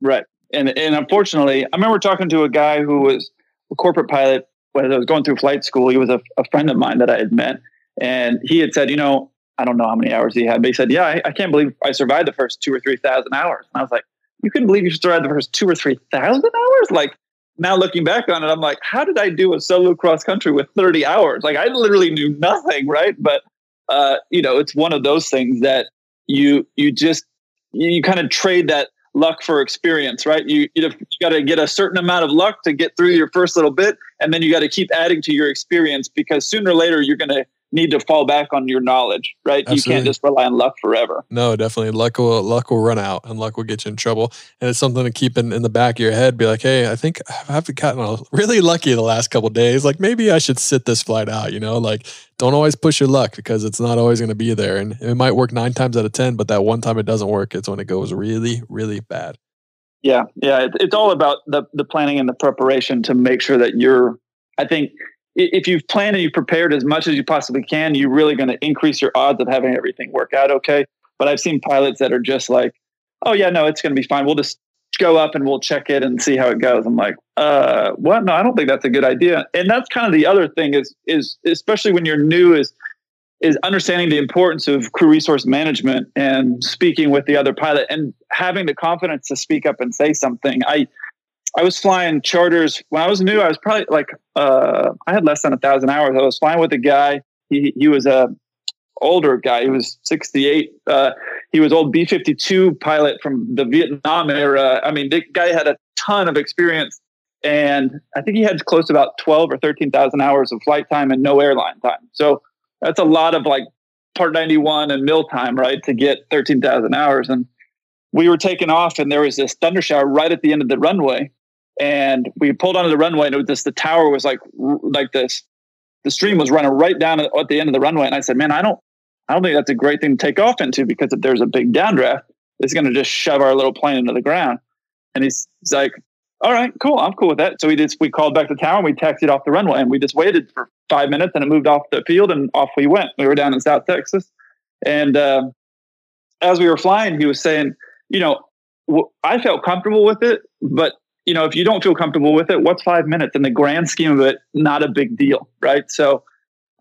[SPEAKER 2] Right, and and unfortunately, I remember talking to a guy who was a corporate pilot when I was going through flight school, he was a, a, friend of mine that I had met, and he had said, you know, I don't know how many hours he had, but he said, yeah, I, I can't believe I survived the first two or three thousand hours. And I was like, you couldn't believe you survived the first two or three thousand hours? Like now looking back on it, I'm like, how did I do a solo cross country with 30 hours? Like I literally knew nothing, right? But uh, you know, it's one of those things that you you just you kind of trade that luck for experience, right? You you, you got to get a certain amount of luck to get through your first little bit, and then you got to keep adding to your experience because sooner or later you're going to need to fall back on your knowledge, right? Absolutely. You can't just rely on luck forever.
[SPEAKER 1] No, definitely. Luck will luck will run out and luck will get you in trouble. And it's something to keep in, in the back of your head. Be like, hey, I think I've gotten really lucky the last couple days. Like maybe I should sit this flight out, you know? Like don't always push your luck because it's not always going to be there. And it might work nine times out of ten, but that one time it doesn't work, it's when it goes really, really bad.
[SPEAKER 2] Yeah, yeah. It's all about the the planning and the preparation to make sure that you're I think if you've planned and you've prepared as much as you possibly can, you're really going to increase your odds of having everything work out okay. But I've seen pilots that are just like, oh, yeah, no, it's going to be fine. We'll just go up and we'll check it and see how it goes. I'm like, uh, what? No, I don't think that's a good idea. And that's kind of the other thing is, is especially when you're new, is is understanding the importance of crew resource management and speaking with the other pilot and having the confidence to speak up and say something. I I was flying charters when I was new. I was probably like uh, I had less than a thousand hours. I was flying with a guy. He he was a older guy. He was 68. Uh, he was old B 52 pilot from the Vietnam era. I mean, the guy had a ton of experience, and I think he had close to about 12 or 13,000 hours of flight time and no airline time. So that's a lot of like part 91 and mil time, right, to get 13,000 hours. And we were taking off, and there was this thunder shower right at the end of the runway and we pulled onto the runway and it was just the tower was like like this the stream was running right down at the end of the runway and i said man i don't i don't think that's a great thing to take off into because if there's a big downdraft it's going to just shove our little plane into the ground. And he's, he's like all right cool i'm cool with that. So we just we called back to tower and we taxied off the runway and we just waited for five minutes and it moved off the field and off we went. We were down in south texas and uh, as we were flying he was saying you know I felt comfortable with it, but you know, if you don't feel comfortable with it, what's five minutes in the grand scheme of it? Not a big deal, right? So,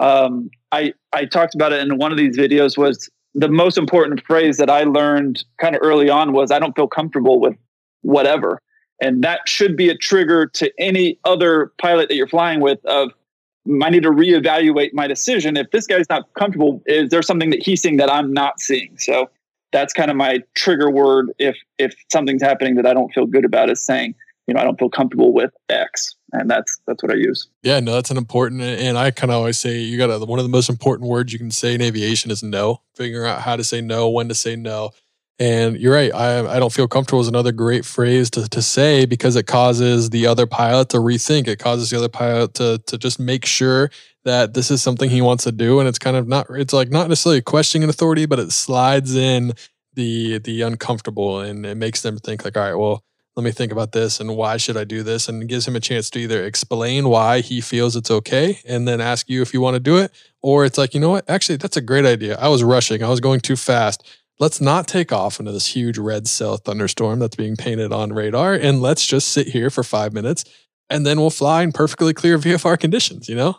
[SPEAKER 2] um, I I talked about it in one of these videos. Was the most important phrase that I learned kind of early on was I don't feel comfortable with whatever, and that should be a trigger to any other pilot that you're flying with. Of I need to reevaluate my decision. If this guy's not comfortable, is there something that he's seeing that I'm not seeing? So that's kind of my trigger word. If if something's happening that I don't feel good about, is saying you know, I don't feel comfortable with X. And that's that's what I use.
[SPEAKER 1] Yeah, no, that's an important and I kind of always say you gotta one of the most important words you can say in aviation is no. Figuring out how to say no, when to say no. And you're right. I, I don't feel comfortable is another great phrase to, to say because it causes the other pilot to rethink. It causes the other pilot to to just make sure that this is something he wants to do. And it's kind of not it's like not necessarily questioning an authority, but it slides in the the uncomfortable and it makes them think like, all right, well, let me think about this and why should I do this? And gives him a chance to either explain why he feels it's okay and then ask you if you want to do it. Or it's like, you know what? Actually, that's a great idea. I was rushing, I was going too fast. Let's not take off into this huge red cell thunderstorm that's being painted on radar. And let's just sit here for five minutes and then we'll fly in perfectly clear VFR conditions, you know?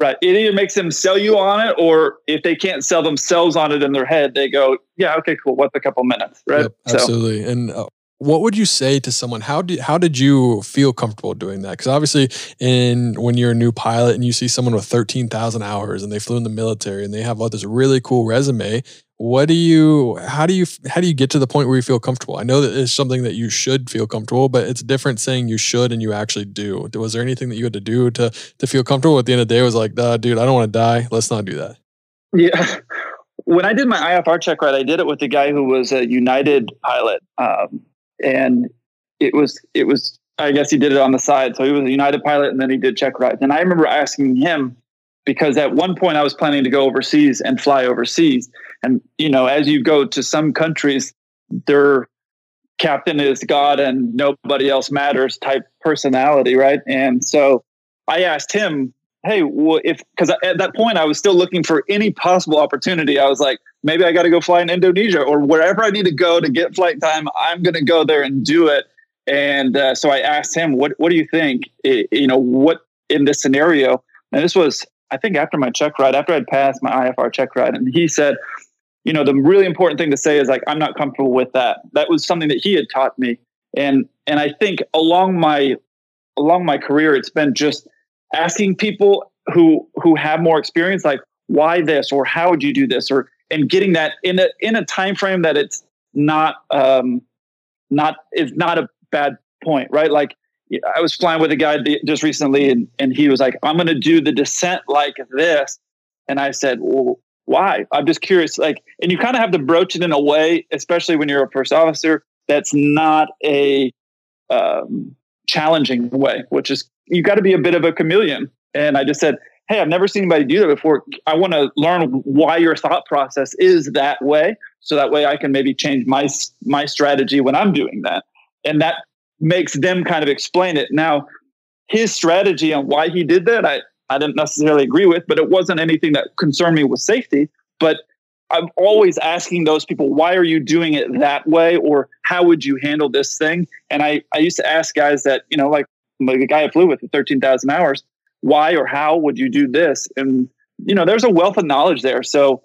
[SPEAKER 2] Right. It either makes them sell you on it, or if they can't sell themselves on it in their head, they go, "Yeah, okay, cool. What's a couple minutes?" Right. Yep,
[SPEAKER 1] absolutely. So. And uh, what would you say to someone? How did how did you feel comfortable doing that? Because obviously in when you're a new pilot and you see someone with 13,000 hours and they flew in the military and they have all this really cool resume what do you how do you how do you get to the point where you feel comfortable? I know that it's something that you should feel comfortable but it's different saying you should and you actually do. Was there anything that you had to do to to feel comfortable? At the end of the day it was like dude i don't want to die. Let's not do that.
[SPEAKER 2] Yeah. When i did my ifr check right i did it with the guy who was a united pilot um, and it was it was I guess he did it on the side. So he was a United pilot, and then he did check rides. And I remember asking him because at one point I was planning to go overseas and fly overseas. And, you know, as you go to some countries, their captain is God and nobody else matters type personality, right? And so I asked him, hey, well, if, because at that point I was still looking for any possible opportunity. I was like, maybe I got to go fly in Indonesia or wherever I need to go to get flight time. I'm going to go there and do it. And uh, so I asked him, what, what do you think? It, you know, what in this scenario? And this was, I think, after my check ride, after I'd passed my IFR check ride. And he said, you know, the really important thing to say is like, I'm not comfortable with that. That was something that he had taught me. And, and I think along my, along my career, it's been just asking people who, who have more experience, like, why this or how would you do this or and getting that in a in a time frame that it's not um not is not a bad point, right? Like I was flying with a guy just recently, and and he was like, "I'm going to do the descent like this," and I said, "Well, why?" I'm just curious. Like, and you kind of have to broach it in a way, especially when you're a first officer, that's not a um, challenging way, which is you got to be a bit of a chameleon. And I just said, "Hey, I've never seen anybody do that before. I want to learn why your thought process is that way, so that way I can maybe change my my strategy when I'm doing that." and that makes them kind of explain it. Now, his strategy on why he did that, I, I didn't necessarily agree with, but it wasn't anything that concerned me with safety. But I'm always asking those people, why are you doing it that way? Or how would you handle this thing? And I, I used to ask guys that, you know, like the guy I flew with for 13,000 hours, why or how would you do this? And, you know, there's a wealth of knowledge there. So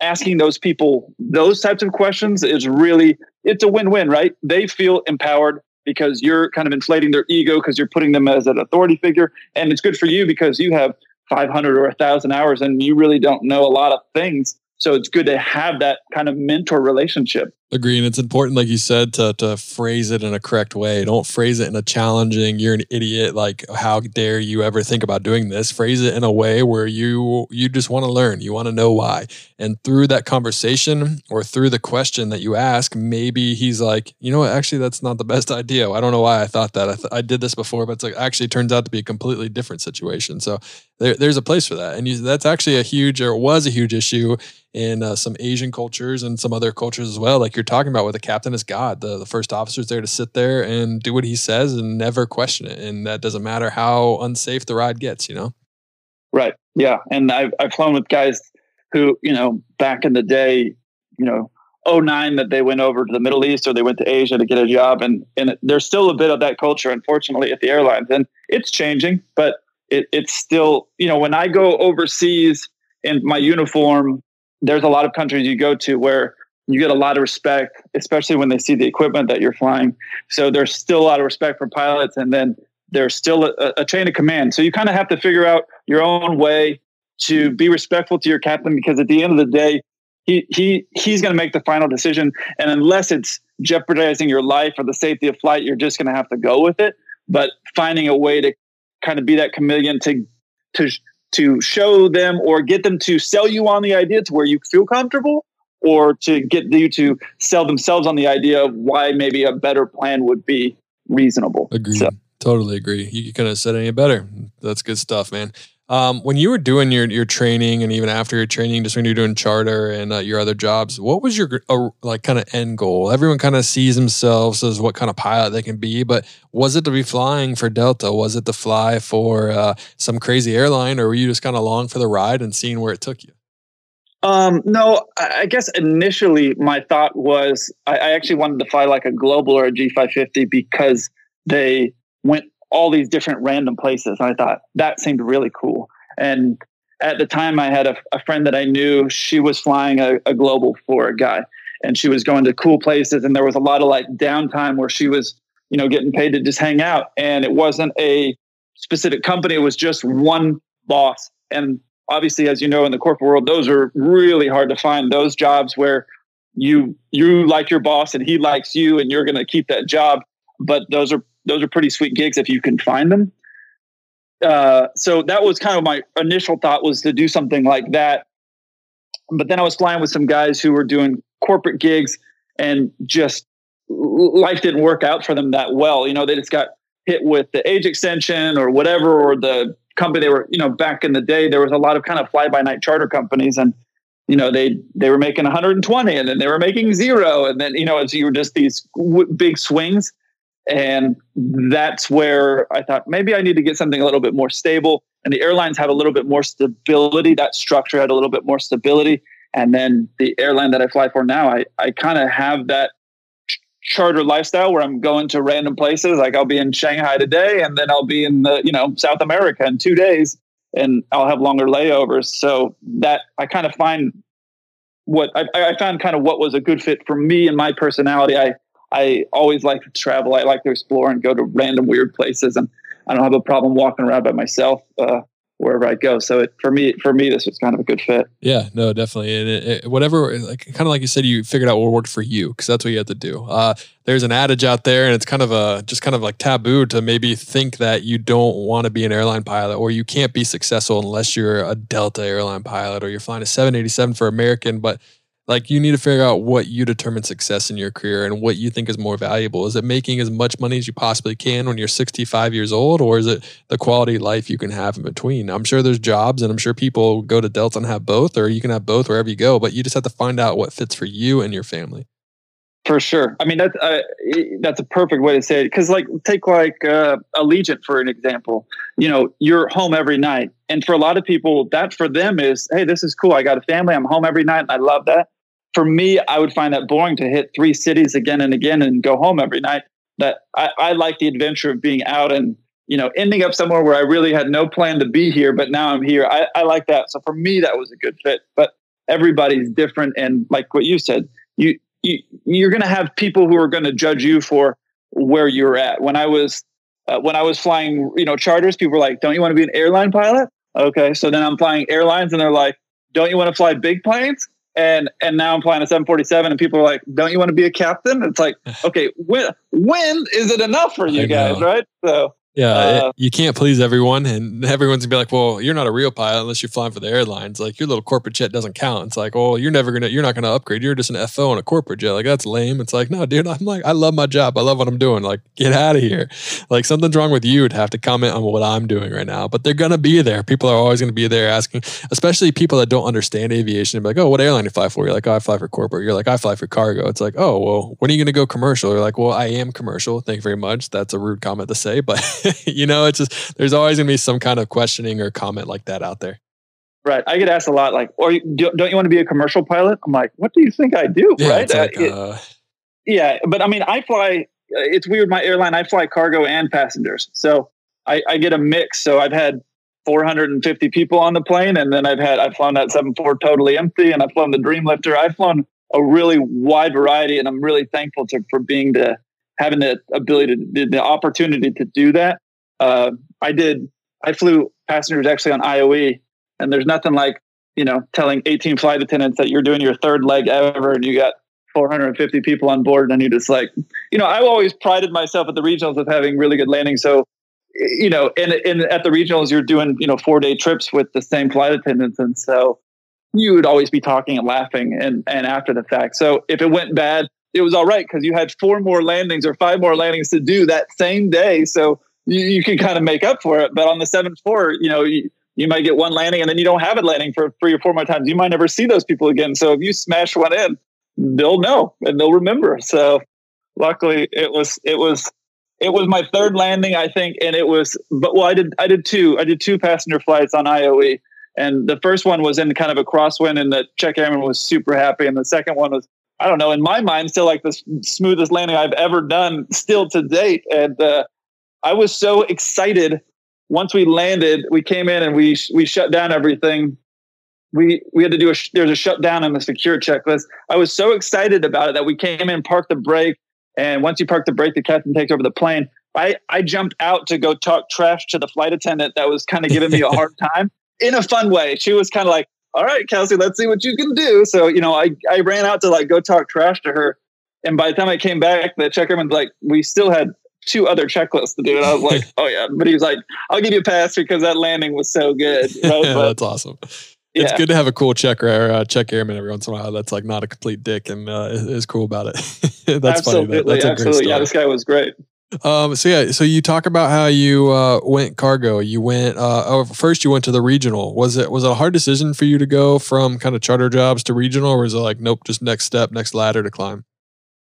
[SPEAKER 2] asking those people those types of questions is really it's a win-win right they feel empowered because you're kind of inflating their ego because you're putting them as an authority figure and it's good for you because you have 500 or 1000 hours and you really don't know a lot of things so it's good to have that kind of mentor relationship
[SPEAKER 1] Agree. And it's important, like you said, to, to phrase it in a correct way. Don't phrase it in a challenging, you're an idiot, like how dare you ever think about doing this. Phrase it in a way where you you just want to learn. You want to know why. And through that conversation or through the question that you ask, maybe he's like, you know what, actually that's not the best idea. I don't know why I thought that. I, th- I did this before, but it's like actually turns out to be a completely different situation. So there, there's a place for that. And you, that's actually a huge or was a huge issue in uh, some Asian cultures and some other cultures as well. Like you're talking about, where the captain is God. The, the first officer is there to sit there and do what he says and never question it. And that doesn't matter how unsafe the ride gets, you know?
[SPEAKER 2] Right. Yeah. And I've, I've flown with guys who, you know, back in the day, you know, 09 that they went over to the Middle East or they went to Asia to get a job. And, and there's still a bit of that culture, unfortunately, at the airlines. And it's changing, but it, it's still, you know, when I go overseas in my uniform, there's a lot of countries you go to where you get a lot of respect, especially when they see the equipment that you're flying. So there's still a lot of respect for pilots, and then there's still a, a chain of command. So you kind of have to figure out your own way to be respectful to your captain, because at the end of the day, he he he's going to make the final decision, and unless it's jeopardizing your life or the safety of flight, you're just going to have to go with it. But finding a way to kind of be that chameleon to to to show them or get them to sell you on the idea to where you feel comfortable or to get you to sell themselves on the idea of why maybe a better plan would be reasonable.
[SPEAKER 1] Agree. So. Totally agree. You couldn't have said any better. That's good stuff, man. Um, when you were doing your your training and even after your training, just when you're doing charter and uh, your other jobs, what was your uh, like kind of end goal? Everyone kind of sees themselves as what kind of pilot they can be, but was it to be flying for Delta? Was it to fly for uh, some crazy airline, or were you just kind of along for the ride and seeing where it took you?
[SPEAKER 2] Um, no, I guess initially my thought was I, I actually wanted to fly like a global or a G550 because they went all these different random places. And I thought that seemed really cool. And at the time, I had a, a friend that I knew. She was flying a, a, global for a guy, and she was going to cool places. And there was a lot of like downtime where she was, you know, getting paid to just hang out. And it wasn't a specific company; it was just one boss. And obviously, as you know, in the corporate world, those are really hard to find. Those jobs where you you like your boss and he likes you, and you're going to keep that job. But those are those are pretty sweet gigs if you can find them. Uh, so that was kind of my initial thought was to do something like that. But then I was flying with some guys who were doing corporate gigs and just life didn't work out for them that well. You know, they just got hit with the age extension or whatever, or the company. They were, you know, back in the day, there was a lot of kind of fly by night charter companies and, you know, they, they were making 120 and then they were making zero. And then, you know, it's, you were just these w- big swings. And that's where I thought maybe I need to get something a little bit more stable. And the airlines have a little bit more stability. That structure had a little bit more stability. And then the airline that I fly for now, I, I kind of have that charter lifestyle where I'm going to random places. Like I'll be in Shanghai today, and then I'll be in the you know South America in two days, and I'll have longer layovers. So that I kind of find what I, I found kind of what was a good fit for me and my personality. I I always like to travel. I like to explore and go to random weird places, and I don't have a problem walking around by myself. Uh, wherever I go. So it, for me, for me, this was kind of a good fit.
[SPEAKER 1] Yeah, no, definitely. And it, it, whatever, like kind of like you said, you figured out what worked for you because that's what you had to do. Uh, there's an adage out there, and it's kind of a just kind of like taboo to maybe think that you don't want to be an airline pilot or you can't be successful unless you're a Delta airline pilot or you're flying a 787 for American. But like you need to figure out what you determine success in your career and what you think is more valuable. Is it making as much money as you possibly can when you're 65 years old, or is it the quality life you can have in between? I'm sure there's jobs, and I'm sure people go to Delta and have both, or you can have both wherever you go. But you just have to find out what fits for you and your family.
[SPEAKER 2] For sure. I mean, that's uh, that's a perfect way to say it. Because, like, take like uh, Allegiant for an example. You know, you're home every night, and for a lot of people, that for them is, hey, this is cool. I got a family. I'm home every night, and I love that for me, I would find that boring to hit three cities again and again and go home every night. That I, I like the adventure of being out and you know ending up somewhere where I really had no plan to be here, but now I'm here. I, I like that. So for me, that was a good fit. But everybody's different, and like what you said, you, you you're going to have people who are going to judge you for where you're at. When I was uh, when I was flying, you know, charters, people were like, "Don't you want to be an airline pilot?" Okay, so then I'm flying airlines, and they're like, "Don't you want to fly big planes?" And and now I'm flying a 747, and people are like, "Don't you want to be a captain?" It's like, okay, when when is it enough for you guys, right? So
[SPEAKER 1] yeah, uh, it, you can't please everyone, and everyone's gonna be like, "Well, you're not a real pilot unless you're flying for the airlines. Like your little corporate jet doesn't count." It's like, "Oh, you're never gonna, you're not gonna upgrade. You're just an FO on a corporate jet. Like that's lame." It's like, no, dude, I'm like, I love my job. I love what I'm doing. Like, get out of here. Like something's wrong with you to have to comment on what I'm doing right now. But they're gonna be there. People are always gonna be there asking, especially people that don't understand aviation. Be like, "Oh, what airline do you fly for?" You're like, "Oh, I fly for corporate." You're like, "I fly for cargo." It's like, "Oh, well, when are you gonna go commercial?" You're like, "Well, I am commercial. Thank you very much." That's a rude comment to say, but you know, it's just there's always going to be some kind of questioning or comment like that out there.
[SPEAKER 2] Right. I get asked a lot, like, or don't you want to be a commercial pilot? I'm like, what do you think I do?
[SPEAKER 1] Yeah,
[SPEAKER 2] right.
[SPEAKER 1] Like, uh, it,
[SPEAKER 2] yeah. But I mean, I fly, uh, it's weird. My airline, I fly cargo and passengers. So I, I get a mix. So I've had 450 people on the plane. And then I've had, I've flown that 74 totally empty and I've flown the Dreamlifter. I've flown a really wide variety. And I'm really thankful to, for being the, having the ability to, the, opportunity to do that uh, I did, I flew passengers actually on IOE, and there's nothing like, you know, telling 18 flight attendants that you're doing your third leg ever and you got 450 people on board, and you just like, you know, I've always prided myself at the regionals of having really good landings. So, you know, and, and at the regionals, you're doing, you know, four day trips with the same flight attendants. And so you would always be talking and laughing and, and after the fact. So if it went bad, it was all right because you had four more landings or five more landings to do that same day. So you, you can kind of make up for it. But on the seven four, you know, you, you might get one landing and then you don't have it landing for three or four more times. You might never see those people again. So if you smash one in, they'll know and they'll remember. So luckily it was it was it was my third landing, I think, and it was but well I did I did two I did two passenger flights on IOE. And the first one was in kind of a crosswind and the check airman was super happy. And the second one was I don't know, in my mind, still like the smoothest landing I've ever done still to date. And uh, I was so excited once we landed. We came in and we we shut down everything. We we had to do a there's a shutdown in the secure checklist. I was so excited about it that we came in, parked the brake, and once you park the brake, the captain takes over the plane. I I jumped out to go talk trash to the flight attendant that was kind of giving me a hard time in a fun way. She was kind of like, "All right, Kelsey, let's see what you can do." So you know, I I ran out to like go talk trash to her. And by the time I came back, the check airman's like, we still had two other checklists to do. And I was like, oh yeah. But he was like, I'll give you a pass because that landing was so good. Right?
[SPEAKER 1] yeah, but, that's awesome. Yeah. It's good to have a cool checker or uh, check airman every once in a while. That's like not a complete dick and uh, is cool about it. that's
[SPEAKER 2] absolutely,
[SPEAKER 1] funny. That, that's
[SPEAKER 2] absolutely. Yeah, this guy was great.
[SPEAKER 1] Um, so yeah, so you talk about how you uh, went cargo. You went uh, oh, first. You went to the regional. Was it was it a hard decision for you to go from kind of charter jobs to regional, or was it like nope, just next step, next ladder to climb?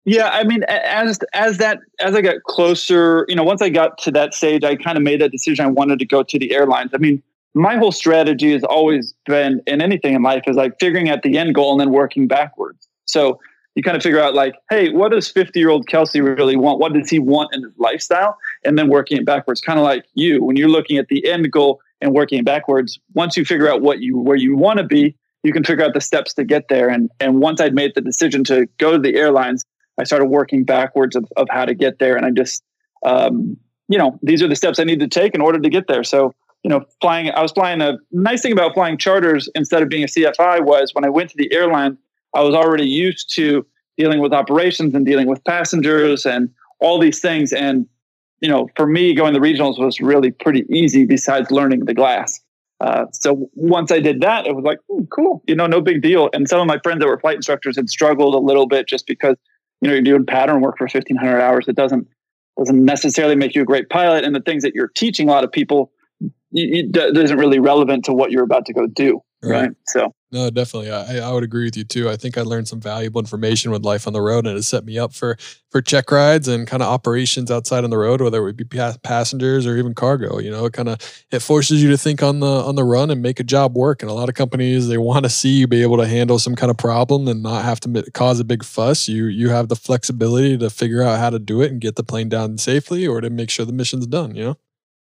[SPEAKER 2] Yeah, I mean, as as that as I got closer, you know, once I got to that stage, I kind of made that decision. I wanted to go to the airlines. I mean, my whole strategy has always been in anything in life is like figuring out the end goal and then working backwards. So you kind of figure out like, hey, what does 50 year old Kelsey really want? What does he want in his lifestyle? And then working it backwards, kind of like you, when you're looking at the end goal and working it backwards, once you figure out what you where you want to be, you can figure out the steps to get there. And and once I'd made the decision to go to the airlines, I started working backwards of, of how to get there. And I just, um, you know, these are the steps I need to take in order to get there. So, you know, flying, I was flying a nice thing about flying charters instead of being a CFI was when I went to the airline, I was already used to dealing with operations and dealing with passengers and all these things. And, you know, for me, going to regionals was really pretty easy besides learning the glass. Uh, so once I did that, it was like, cool, you know, no big deal. And some of my friends that were flight instructors had struggled a little bit just because you know you're doing pattern work for 1500 hours it doesn't doesn't necessarily make you a great pilot and the things that you're teaching a lot of people it isn't really relevant to what you're about to go do right, right? so
[SPEAKER 1] no, definitely. I, I would agree with you too. I think I learned some valuable information with life on the road, and it set me up for for check rides and kind of operations outside on the road, whether it would be passengers or even cargo. You know, it kind of it forces you to think on the on the run and make a job work. And a lot of companies they want to see you be able to handle some kind of problem and not have to cause a big fuss. You you have the flexibility to figure out how to do it and get the plane down safely, or to make sure the mission's done. You know.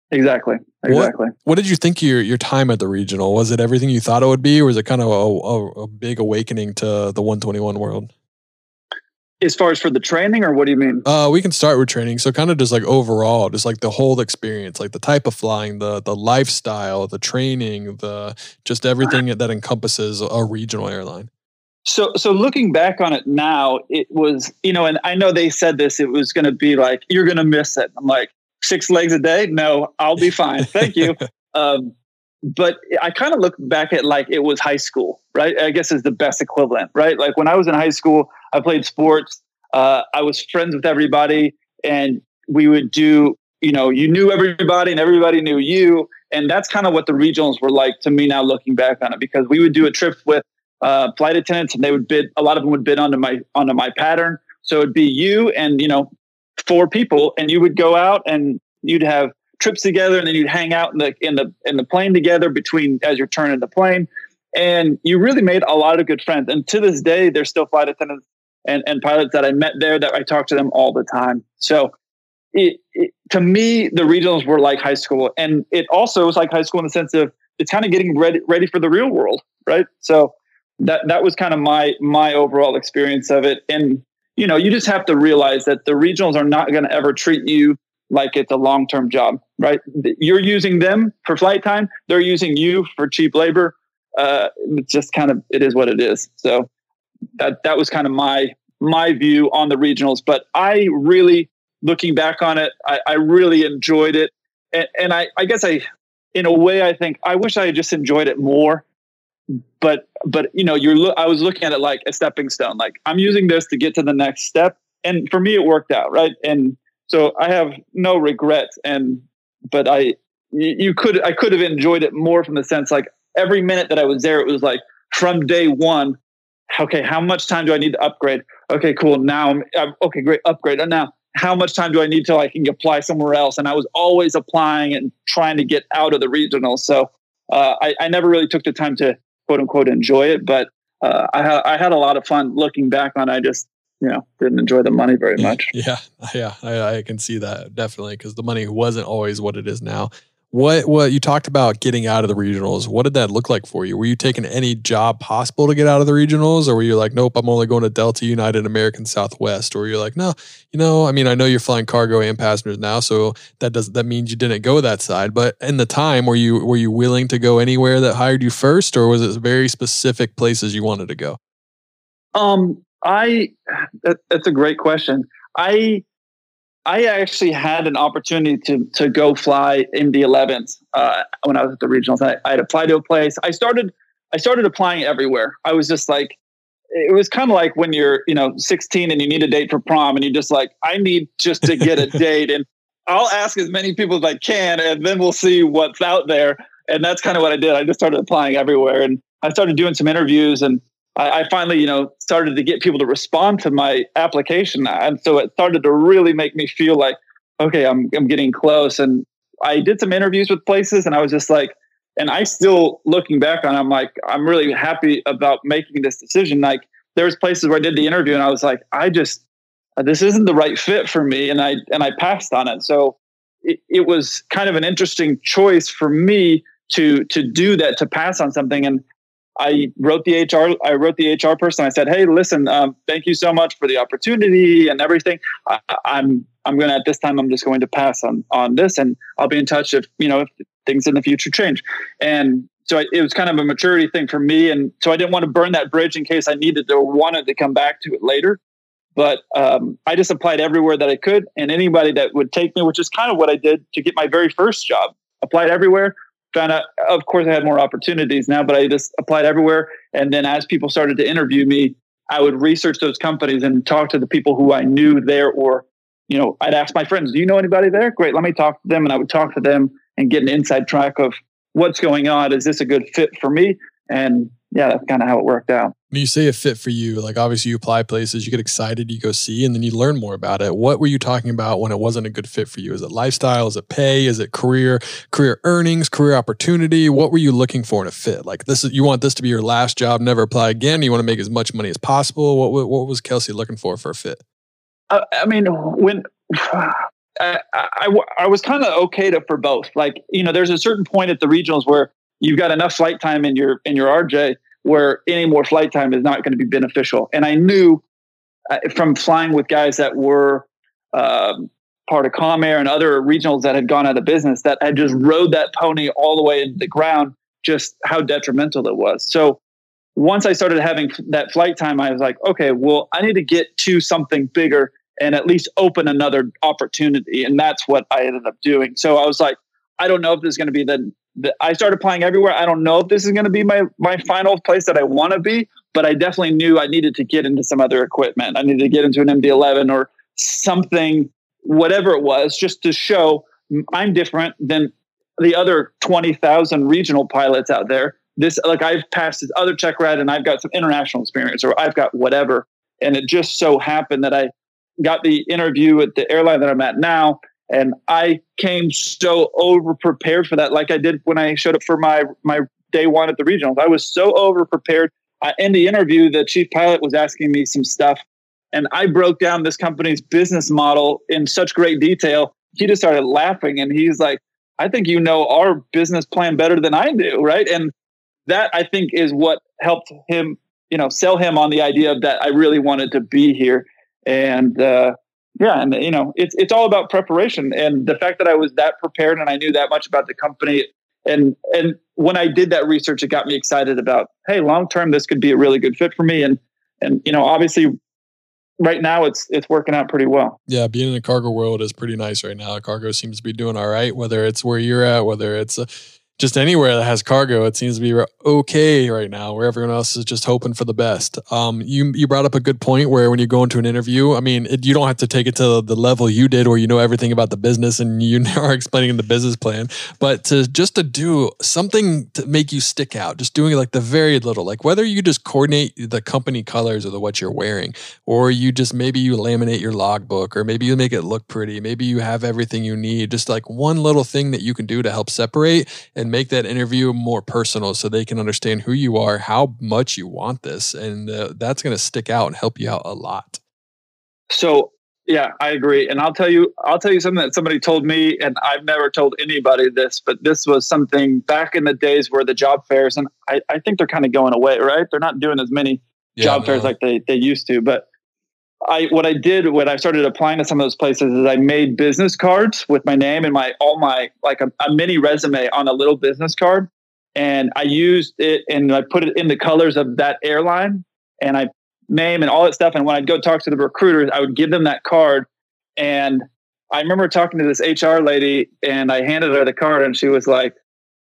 [SPEAKER 2] Exactly. Exactly.
[SPEAKER 1] What, what, did you think your your time at the regional? Was it everything you thought it would be, or was it kind of a, a, a big awakening to the 121 world?
[SPEAKER 2] As far as for the training, or what do you mean?
[SPEAKER 1] Uh, we can start with training. So kind of just like overall, just like the whole experience, like the type of flying, the the lifestyle, the training, the just everything that encompasses a regional airline.
[SPEAKER 2] So, so looking back on it now, it was, you know, and I know they said this, it was going to be like, you're going to miss it. I'm like, six legs a day? No, I'll be fine. Thank you. um, but I kind of look back at like it was high school, right? I guess is the best equivalent, right? Like when I was in high school, I played sports. Uh, I was friends with everybody, and we would do. You know, you knew everybody, and everybody knew you, and that's kind of what the regionals were like to me now, looking back on it. Because we would do a trip with uh, flight attendants, and they would bid. A lot of them would bid onto my onto my pattern. So it'd be you and you know four people, and you would go out and you'd have trips together, and then you'd hang out in the in the in the plane together between as you're turning the plane, and you really made a lot of good friends. And to this day, there's still flight attendants and, and pilots that I met there that I talk to them all the time. So it, it, to me, the regionals were like high school, and it also was like high school in the sense of it's kind of getting ready ready for the real world, right? So that that was kind of my my overall experience of it, and you know, you just have to realize that the regionals are not going to ever treat you like it's a long term job, right? You're using them for flight time, they're using you for cheap labor. Uh, it's just kind of it is what it is. So that that was kind of my my view on the regionals. But I really, looking back on it, I, I really enjoyed it, and, and I, I guess I, in a way, I think I wish I had just enjoyed it more but but you know you're lo- i was looking at it like a stepping stone like i'm using this to get to the next step. And for me it worked out right? And so i have no regrets and but i you could i could have enjoyed it more from the sense like every minute that i was there it was like from day one okay how much time do i need to upgrade? Okay cool now i'm, I'm okay great upgrade. And now how much time do i need till i can apply somewhere else? And i was always applying and trying to get out of the regional. So uh, I, I never really took the time to quote unquote enjoy it. But uh, I, ha- I had a lot of fun looking back on. I just you know didn't enjoy the money very much.
[SPEAKER 1] Yeah, yeah, I, I can see that definitely because the money wasn't always what it is now. What what you talked about getting out of the regionals? What did that look like for you? Were you taking any job possible to get out of the regionals, or were you like, nope, I'm only going to Delta United American Southwest? Or you're like, no, you know, I mean, I know you're flying cargo and passengers now, so that does that means you didn't go that side. But in the time, were you were you willing to go anywhere that hired you first, or was it very specific places you wanted to go?
[SPEAKER 2] Um, I that, that's a great question. I I actually had an opportunity to to go fly in the 11th uh, when I was at the regionals. I, I had applied to a place. I started I started applying everywhere. I was just like, it was kind of like when you're, you know, 16 and you need a date for prom and you're just like, I need just to get a date. And I'll ask as many people as I can and then we'll see what's out there. And that's kind of what I did. I just started applying everywhere and I started doing some interviews and I, I finally, you know, started to get people to respond to my application. And so it started to really make me feel like, okay, I'm, I'm getting close. And I did some interviews with places and I was just like, and I still looking back on, I'm like, I'm really happy about making this decision. Like there was places where I did the interview and I was like, I just, this isn't the right fit for me. And I, and I passed on it. So it, it was kind of an interesting choice for me to, to do that, to pass on something. And I wrote the HR. I wrote the HR person. I said, "Hey, listen, um, thank you so much for the opportunity and everything. I, I'm I'm going to at this time. I'm just going to pass on on this, and I'll be in touch if you know if things in the future change." And so I, it was kind of a maturity thing for me, and so I didn't want to burn that bridge in case I needed to or wanted to come back to it later. But um, I just applied everywhere that I could, and anybody that would take me, which is kind of what I did to get my very first job. Applied everywhere, found out, of course, I had more opportunities now, but I just applied everywhere. And then as people started to interview me, I would research those companies and talk to the people who I knew there, or, you know, I'd ask my friends, do you know anybody there? Great. Let me talk to them. And I would talk to them and get an inside track of what's going on. Is this a good fit for me? And yeah, that's kind of how it worked out.
[SPEAKER 1] When you say a fit for you, like obviously you apply places, you get excited, you go see, and then you learn more about it. What were you talking about when it wasn't a good fit for you? Is it lifestyle? Is it pay? Is it career, career earnings, career opportunity? What were you looking for in a fit? Like this is you want this to be your last job, never apply again. You want to make as much money as possible. What what was Kelsey looking for for a fit?
[SPEAKER 2] Uh, I mean, when I, I, I was kind of okay to for both. Like you know, there's a certain point at the regionals where you've got enough flight time in your in your RJ where any more flight time is not going to be beneficial. And I knew uh, from flying with guys that were um, part of Comair and other regionals that had gone out of business that had just rode that pony all the way into the ground, just how detrimental it was. So once I started having that flight time, I was like, okay, well, I need to get to something bigger and at least open another opportunity. And that's what I ended up doing. So I was like, I don't know if this is going to be the I started applying everywhere. I don't know if this is going to be my my final place that I want to be, but I definitely knew I needed to get into some other equipment. I needed to get into an MD11 or something, whatever it was, just to show I'm different than the other 20,000 regional pilots out there. This, like, I've passed this other check ride and I've got some international experience or I've got whatever. And it just so happened that I got the interview at the airline that I'm at now and I came so over prepared for that, like I did when I showed up for my my day one at the regionals. I was so over prepared. In the interview, the chief pilot was asking me some stuff, and I broke down this company's business model in such great detail. He just started laughing, and he's like, "I think you know our business plan better than I do, right?" And that I think is what helped him, you know, sell him on the idea that I really wanted to be here. And uh, yeah, and you know, it's it's all about preparation and the fact that I was that prepared and I knew that much about the company and and when I did that research, it got me excited about hey, long term this could be a really good fit for me and and you know, obviously right now it's it's working out pretty well.
[SPEAKER 1] Yeah, being in the cargo world is pretty nice right now. Cargo seems to be doing all right, whether it's where you're at, whether it's uh, just anywhere that has cargo, it seems to be okay right now, where everyone else is just hoping for the best. Um, you you brought up a good point where when you go into an interview, I mean, it, you don't have to take it to the level you did, where you know everything about the business and you are explaining the business plan, but to just to do something to make you stick out, just doing like the very little, like whether you just coordinate the company colors or the what you're wearing, or you just maybe you laminate your logbook, or maybe you make it look pretty, maybe you have everything you need, just like one little thing that you can do to help separate and make that interview more personal so they can understand who you are, how much you want this. And uh, that's going to stick out and help you out a lot.
[SPEAKER 2] So, yeah, I agree. And I'll tell you, I'll tell you something that somebody told me, and I've never told anybody this, but this was something back in the days where the job fairs, and I, I think they're kind of going away, right? They're not doing as many yeah, job no. fairs like they, they used to. But I what I did when I started applying to some of those places is I made business cards with my name and my all my like a, a, mini resume on a little business card, and I used it and I put it in the colors of that airline and I name and all that stuff. And when I'd go talk to the recruiters, I would give them that card. And I remember talking to this HR lady and I handed her the card and she was like,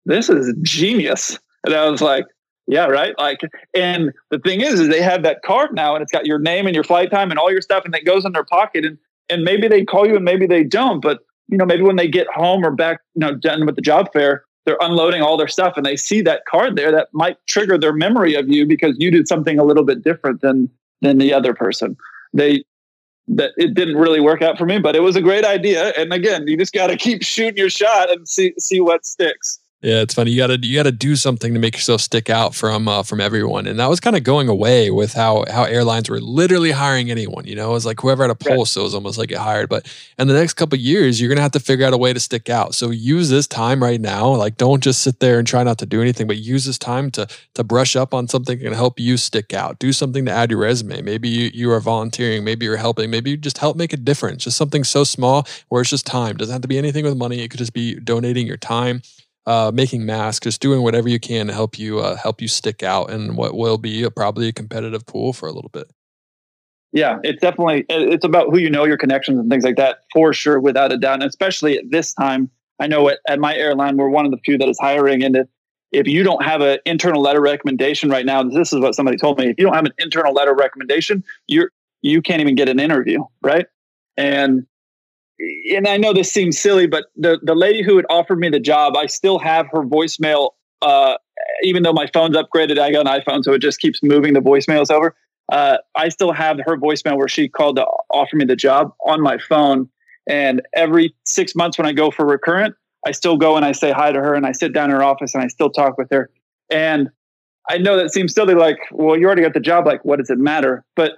[SPEAKER 2] "This is genius," and I was like, Yeah, right. Like, and the thing is, is they have that card now, and it's got your name and your flight time and all your stuff, and it goes in their pocket. And and maybe they call you, and maybe they don't. But you know, maybe when they get home or back, you know, done with the job fair, they're unloading all their stuff, and they see that card there that might trigger their memory of you because you did something a little bit different than than the other person. They that it didn't really work out for me, but it was a great idea. And again, you just got to keep shooting your shot and see see what sticks.
[SPEAKER 1] Yeah, it's funny. You gotta you gotta do something to make yourself stick out from uh, from everyone, and that was kind of going away with how how airlines were literally hiring anyone. You know, it was like whoever had a pulse, right. it was almost like get hired. But in the next couple years, you're gonna have to figure out a way to stick out. So use this time right now. Like, don't just sit there and try not to do anything, but use this time to to brush up on something that can help you stick out. Do something to add your resume. Maybe you you are volunteering. Maybe you're helping. Maybe you just help make a difference. Just something so small where it's just time. Doesn't have to be anything with money. It could just be donating your time uh, making masks, just doing whatever you can to help you uh, help you stick out in what will be a, probably a competitive pool for a little bit.
[SPEAKER 2] Yeah, it's definitely it's about who you know, your connections and things like that for sure, without a doubt. And especially at this time, I know at, at my airline we're one of the few that is hiring, and if, if you don't have an internal letter recommendation right now, this is what somebody told me. If you don't have an internal letter recommendation, you're you can't even get an interview, right? And and I know this seems silly, but the the lady who had offered me the job, I still have her voicemail. Uh, even though my phone's upgraded, I got an iPhone, so it just keeps moving the voicemails over. Uh, I still have her voicemail where she called to offer me the job on my phone. And every six months when I go for recurrent, I still go and I say hi to her and I sit down in her office and I still talk with her. And I know that seems silly, like, well, you already got the job. Like, what does it matter? But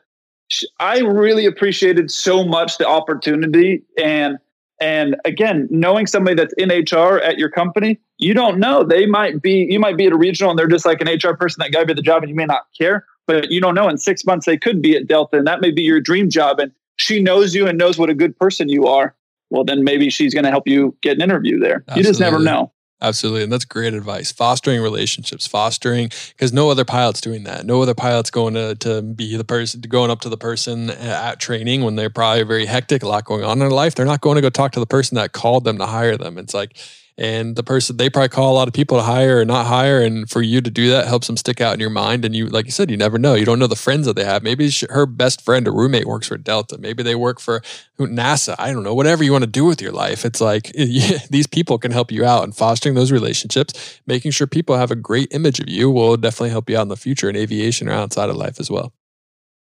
[SPEAKER 2] I really appreciated so much the opportunity and and again, knowing somebody that's in HR at your company, you don't know. They might be you might be at a regional and they're just like an HR person that got you the job and you may not care, but you don't know. In six months they could be at Delta and that may be your dream job. And she knows you and knows what a good person you are. Well, then maybe she's going to help you get an interview there. Absolutely. You just never know.
[SPEAKER 1] Absolutely. And that's great advice. Fostering relationships, fostering, because no other pilot's doing that. No other pilot's going to, to be the person, going up to the person eh, at training when they're probably very hectic, a lot going on in their life. They're not going to go talk to the person that called them to hire them. It's like, and the person they probably call a lot of people to hire or not hire. And for you to do that helps them stick out in your mind. And you like you said you never know. You don't know the friends that they have. Maybe her best friend or roommate works for delta. Maybe they work for nasa. I don't know. Whatever you want to do with your life. It's like these people can help you out and fostering those relationships making sure people have a great image of you will definitely help you out in the future in aviation or outside of life as well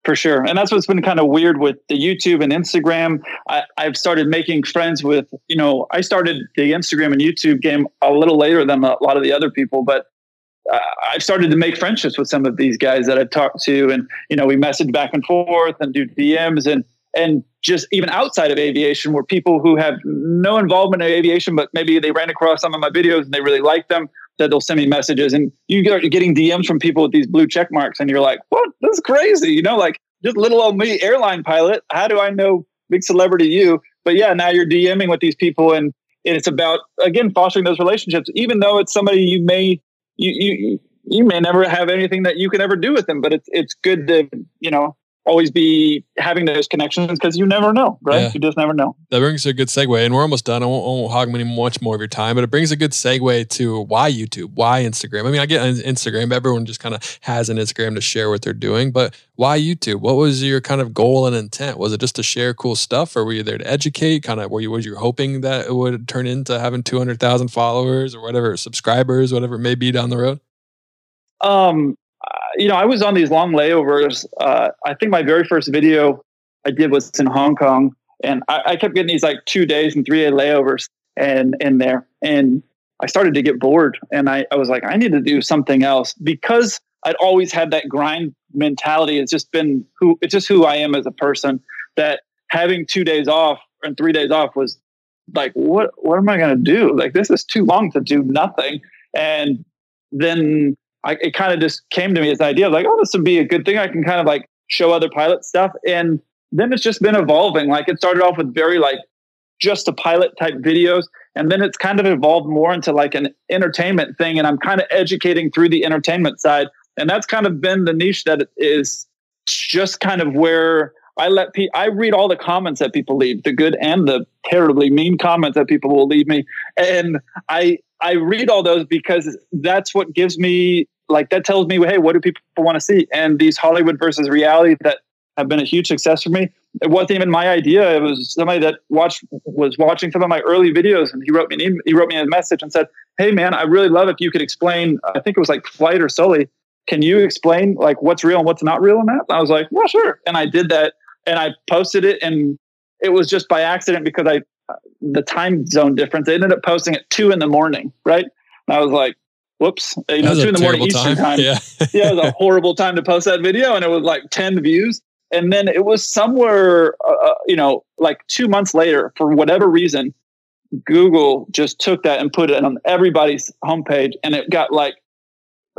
[SPEAKER 2] for sure. And that's what's been kind of weird with the YouTube and Instagram. I, have started making friends with, you know, I started the Instagram and YouTube game a little later than a lot of the other people, but uh, I've started to make friendships with some of these guys that I've talked to, and you know, we message back and forth and do DMs and and just even outside of aviation, where people who have no involvement in aviation, but maybe they ran across some of my videos and they really like them, that they'll send me messages and you are getting DMs from people with these blue check marks and you're like, what? That's crazy. You know, like just little old me, airline pilot. How do I know big celebrity you? But yeah, now you're DMing with these people and it's about, again, fostering those relationships, even though it's somebody you may, you, you, you may never have anything that you can ever do with them, but it's, it's good to, you know, always be having those connections because you never know, right? Yeah. You just never know.
[SPEAKER 1] That brings a good segue, and we're almost done. I won't, I won't hog many much more of your time, but it brings a good segue to why YouTube, why Instagram. I mean, I get Instagram. Everyone just kind of has an Instagram to share what they're doing, but why YouTube? What was your kind of goal and intent? Was it just to share cool stuff, or were you there to educate? Kind of, were you was you hoping that it would turn into having two hundred thousand followers or whatever subscribers, whatever it may be down the road?
[SPEAKER 2] Um, you know, I was on these long layovers. Uh, I think my very first video I did was in Hong Kong, and I, I kept getting these like two days and three day layovers and in there, and I started to get bored, and I, I was like, I need to do something else because I'd always had that grind mentality. It's just been who it's just who I am as a person. That having two days off and three days off was like, what what am I going to do? Like this is too long to do nothing. And then I, it kind of just came to me as an idea like, oh, this would be a good thing. I can kind of like show other pilot stuff. And then it's just been evolving. Like it started off with very like just a pilot type videos. And then it's kind of evolved more into like an entertainment thing. And I'm kind of educating through the entertainment side. And that's kind of been the niche that is just kind of where I let people, I read all the comments that people leave, the good and the terribly mean comments that people will leave me. And I, I read all those because that's what gives me like that tells me, hey, what do people want to see? And these Hollywood versus reality that have been a huge success for me. It wasn't even my idea. It was somebody that watched was watching some of my early videos, and he wrote me an he wrote me a message and said, "Hey, man, I really love if you could explain. I think it was like flight or Sully. Can you explain like what's real and what's not real in that?" And I was like, "Well, sure." And I did that, and I posted it, and it was just by accident because I the time zone difference. They ended up posting at two in the morning, right? And I was like, whoops, you know, two in the morning Eastern time. time. Yeah. yeah, it was a horrible time to post that video, and it was like ten views. And then it was somewhere, uh, uh, you know, like two months later, for whatever reason, Google just took that and put it on everybody's homepage, and it got like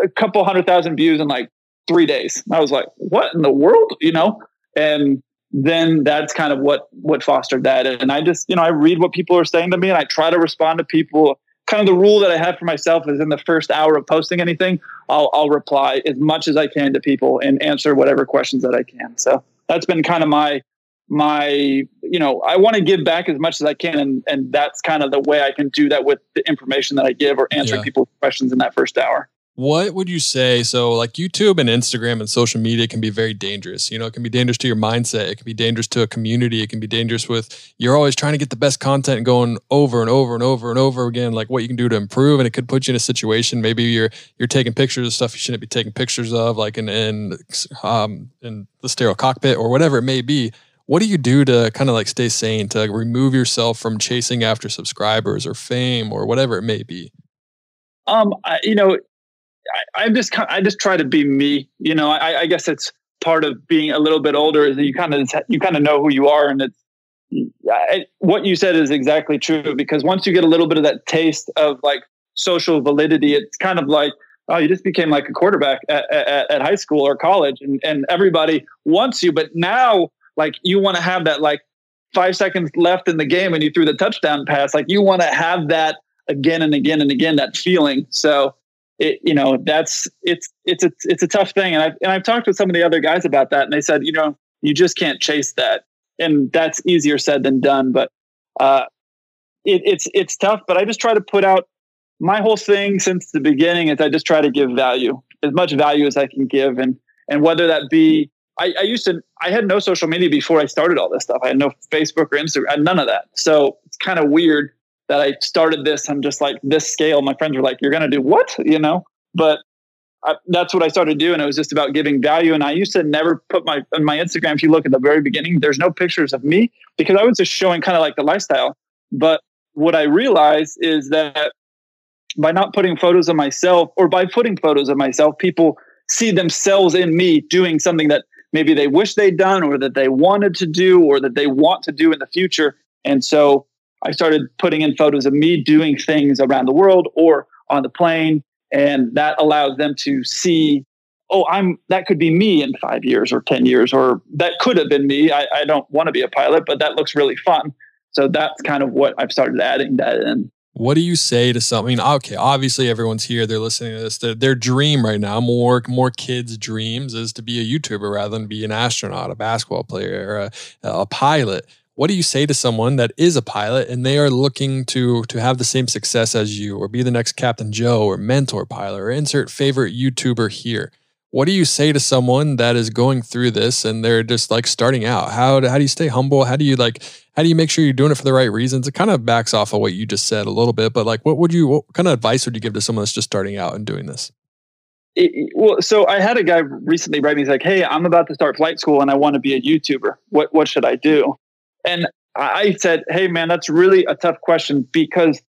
[SPEAKER 2] a couple hundred thousand views in like three days. I was like, what in the world, you know? And then that's kind of what what fostered that. And I just, you know, I read what people are saying to me, and I try to respond to people kind of the rule that I have for myself is in the first hour of posting anything, I'll, I'll reply as much as I can to people and answer whatever questions that I can. So that's been kind of my, my, you know, I want to give back as much as I can. And, and that's kind of the way I can do that with the information that I give or answering yeah. people's questions in that first hour.
[SPEAKER 1] What would you say? So, like YouTube and Instagram and social media can be very dangerous. You know, it can be dangerous to your mindset. It can be dangerous to a community. It can be dangerous with you're always trying to get the best content going over and over and over and over again, like what you can do to improve. And it could put you in a situation. Maybe you're you're taking pictures of stuff you shouldn't be taking pictures of, like in in um in the sterile cockpit or whatever it may be. What do you do to kind of like stay sane, to remove yourself from chasing after subscribers or fame or whatever it may be?
[SPEAKER 2] Um, you know, I, I just I just try to be me. You know, I, I guess it's part of being a little bit older is that you kind of you kind of know who you are, and it's I, what you said is exactly true because once you get a little bit of that taste of like social validity, it's kind of like oh, you just became like a quarterback at, at, at high school or college, and and everybody wants you, but now like you want to have that like five seconds left in the game and you threw the touchdown pass, like you want to have that again and again and again that feeling. So it, you know, that's it's it's a it's a tough thing. And I've and I've talked with some of the other guys about that, and they said, you know, you just can't chase that, and that's easier said than done. But uh, it, it's it's tough. But I just try to put out my whole thing since the beginning is I just try to give value as much value as I can give, and and whether that be I, I used to I had no social media before I started all this stuff. I had no Facebook or Instagram, none of that. So it's kind of weird that I started this on just like this scale. My friends were like, "You're to do what?" You know, but I, that's what I started doing. It was just about giving value. And I used to never put my on my Instagram. If you look at the very beginning, there's no pictures of me because I was just showing kind of like the lifestyle. But what I realized is that by not putting photos of myself, or by putting photos of myself, people see themselves in me doing something that maybe they wish they'd done, or that they wanted to do, or that they want to do in the future. And so I started putting in photos of me doing things around the world or on the plane. And that allows them to see, oh, I'm that could be me in five years or 10 years, or that could have been me. I, I don't want to be a pilot, but that looks really fun. So that's kind of what I've started adding that in.
[SPEAKER 1] What do you say to something? Okay, obviously everyone's here. They're listening to this. Their, their dream right now, more more kids' dreams, is to be a YouTuber rather than be an astronaut, a basketball player, a, a pilot what do you say to someone that is a pilot and they are looking to to have the same success as you or be the next captain joe or Mentour Pilot or insert favorite youtuber here what do you say to someone that is going through this and they're just like starting out how do, how do you stay humble how do you like how do you make sure you're doing it for the right reasons it kind of backs off of what you just said a little bit but like what would you what kind of advice would you give to someone that's just starting out and doing this
[SPEAKER 2] it, well, so I had a guy recently write me. He's like, "Hey, I'm about to start flight school, and I want to be a YouTuber. What what should I do?" And I said, "Hey, man, that's really a tough question because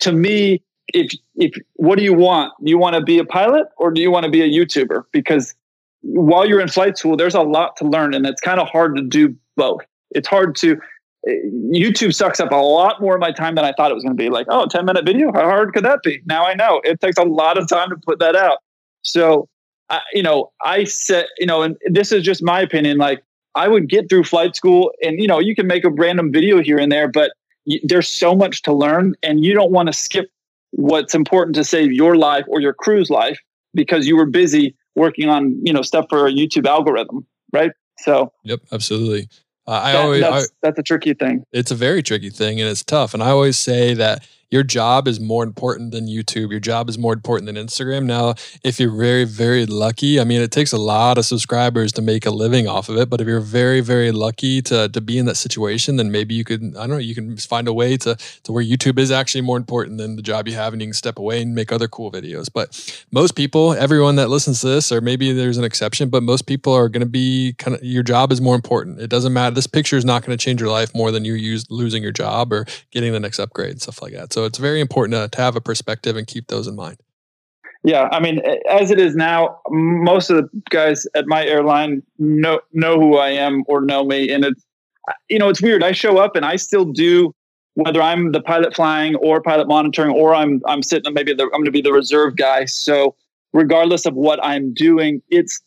[SPEAKER 2] to me, if if what do you want? Do you want to be a pilot or do you want to be a YouTuber? Because while you're in flight school, there's a lot to learn, and it's kind of hard to do both. It's hard to eh, YouTube sucks up a lot more of my time than I thought it was going to be. Like, oh, 10 minute video, how hard could that be? Now I know it takes a lot of time to put that out. So, I, you know, I said, you know, and this is just my opinion. Like, I would get through flight school and, you know, you can make a random video here and there, but y- there's so much to learn and you don't want to skip what's important to save your life or your crew's life because you were busy working on, you know, stuff for a YouTube algorithm. Right. So,
[SPEAKER 1] yep, absolutely. Uh, I
[SPEAKER 2] that,
[SPEAKER 1] always,
[SPEAKER 2] that's,
[SPEAKER 1] I,
[SPEAKER 2] that's a tricky thing.
[SPEAKER 1] It's a very tricky thing and it's tough. And I always say that, your job is more important than YouTube. Your job is more important than Instagram. Now, if you're very, very lucky, I mean, it takes a lot of subscribers to make a living off of it. But if you're very, very lucky to, to be in that situation, then maybe you could, I don't know, you can find a way to, to where YouTube is actually more important than the job you have and you can step away and make other cool videos. But most people, everyone that listens to this, or maybe there's an exception, but most people are going to be kind of, your job is more important. It doesn't matter. This picture is not going to change your life more than you use losing your job or getting the next upgrade and stuff like that. So it's very important to, to have a perspective and keep those in mind.
[SPEAKER 2] Yeah, I mean, as it is now, most of the guys at my airline know know who I am or know me, and it's you know it's weird. I show up and I still do whether I'm the pilot flying or pilot monitoring, or I'm I'm sitting maybe the, I'm going to be the reserve guy. So regardless of what I'm doing, it's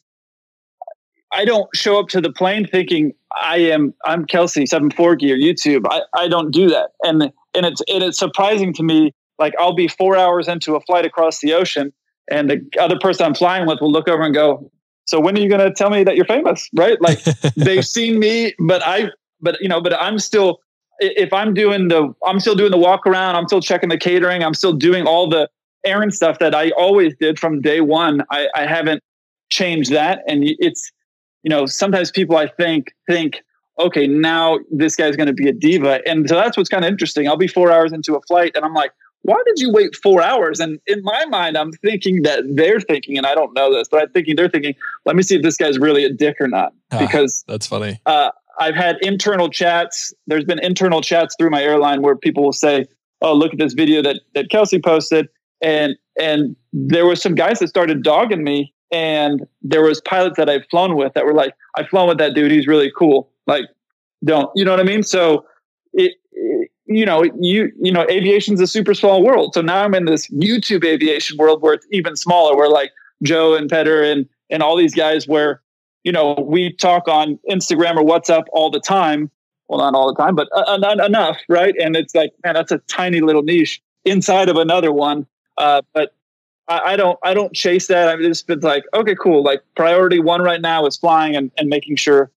[SPEAKER 2] I don't show up to the plane thinking I am I'm Kelsey seven four gear YouTube. I, I don't do that. And and it's and it's surprising to me. Like I'll be four hours into a flight across the ocean and the other person I'm flying with will look over and go, So when are you gonna tell me that you're famous? Right? Like they've seen me, but I but you know, but I'm still if I'm doing the I'm still doing the walk around, I'm still checking the catering, I'm still doing all the errand stuff that I always did from day one. I, I haven't changed that. And it's you know, sometimes people I think think, okay, now this guy's going to be a diva, and so that's what's kind of interesting. I'll be four hours into a flight, and I'm like, why did you wait four hours? And in my mind, I'm thinking that they're thinking, and I don't know this, but I'm thinking they're thinking, let me see if this guy's really a dick or not, ah, because
[SPEAKER 1] that's funny.
[SPEAKER 2] Uh, I've had internal chats. There's been internal chats through my airline where people will say, "Oh, look at this video that that Kelsey posted," and and there was some guys that started dogging me and there was pilots that I've flown with that were like, I've flown with that dude. He's really cool. Like, don't, you know what I mean? So it, it you know, you, you know, aviation's a super small world. So now I'm in this YouTube aviation world where it's even smaller, where like Joe and Petter and, and all these guys where, you know, we talk on Instagram or WhatsApp all the time. Well, not all the time, but uh, uh enough. Right. And it's like, man, that's a tiny little niche inside of another one. Uh, but I, I, don't I don't chase that. I've just been like, okay, cool. Like priority one right now is flying and, and making sure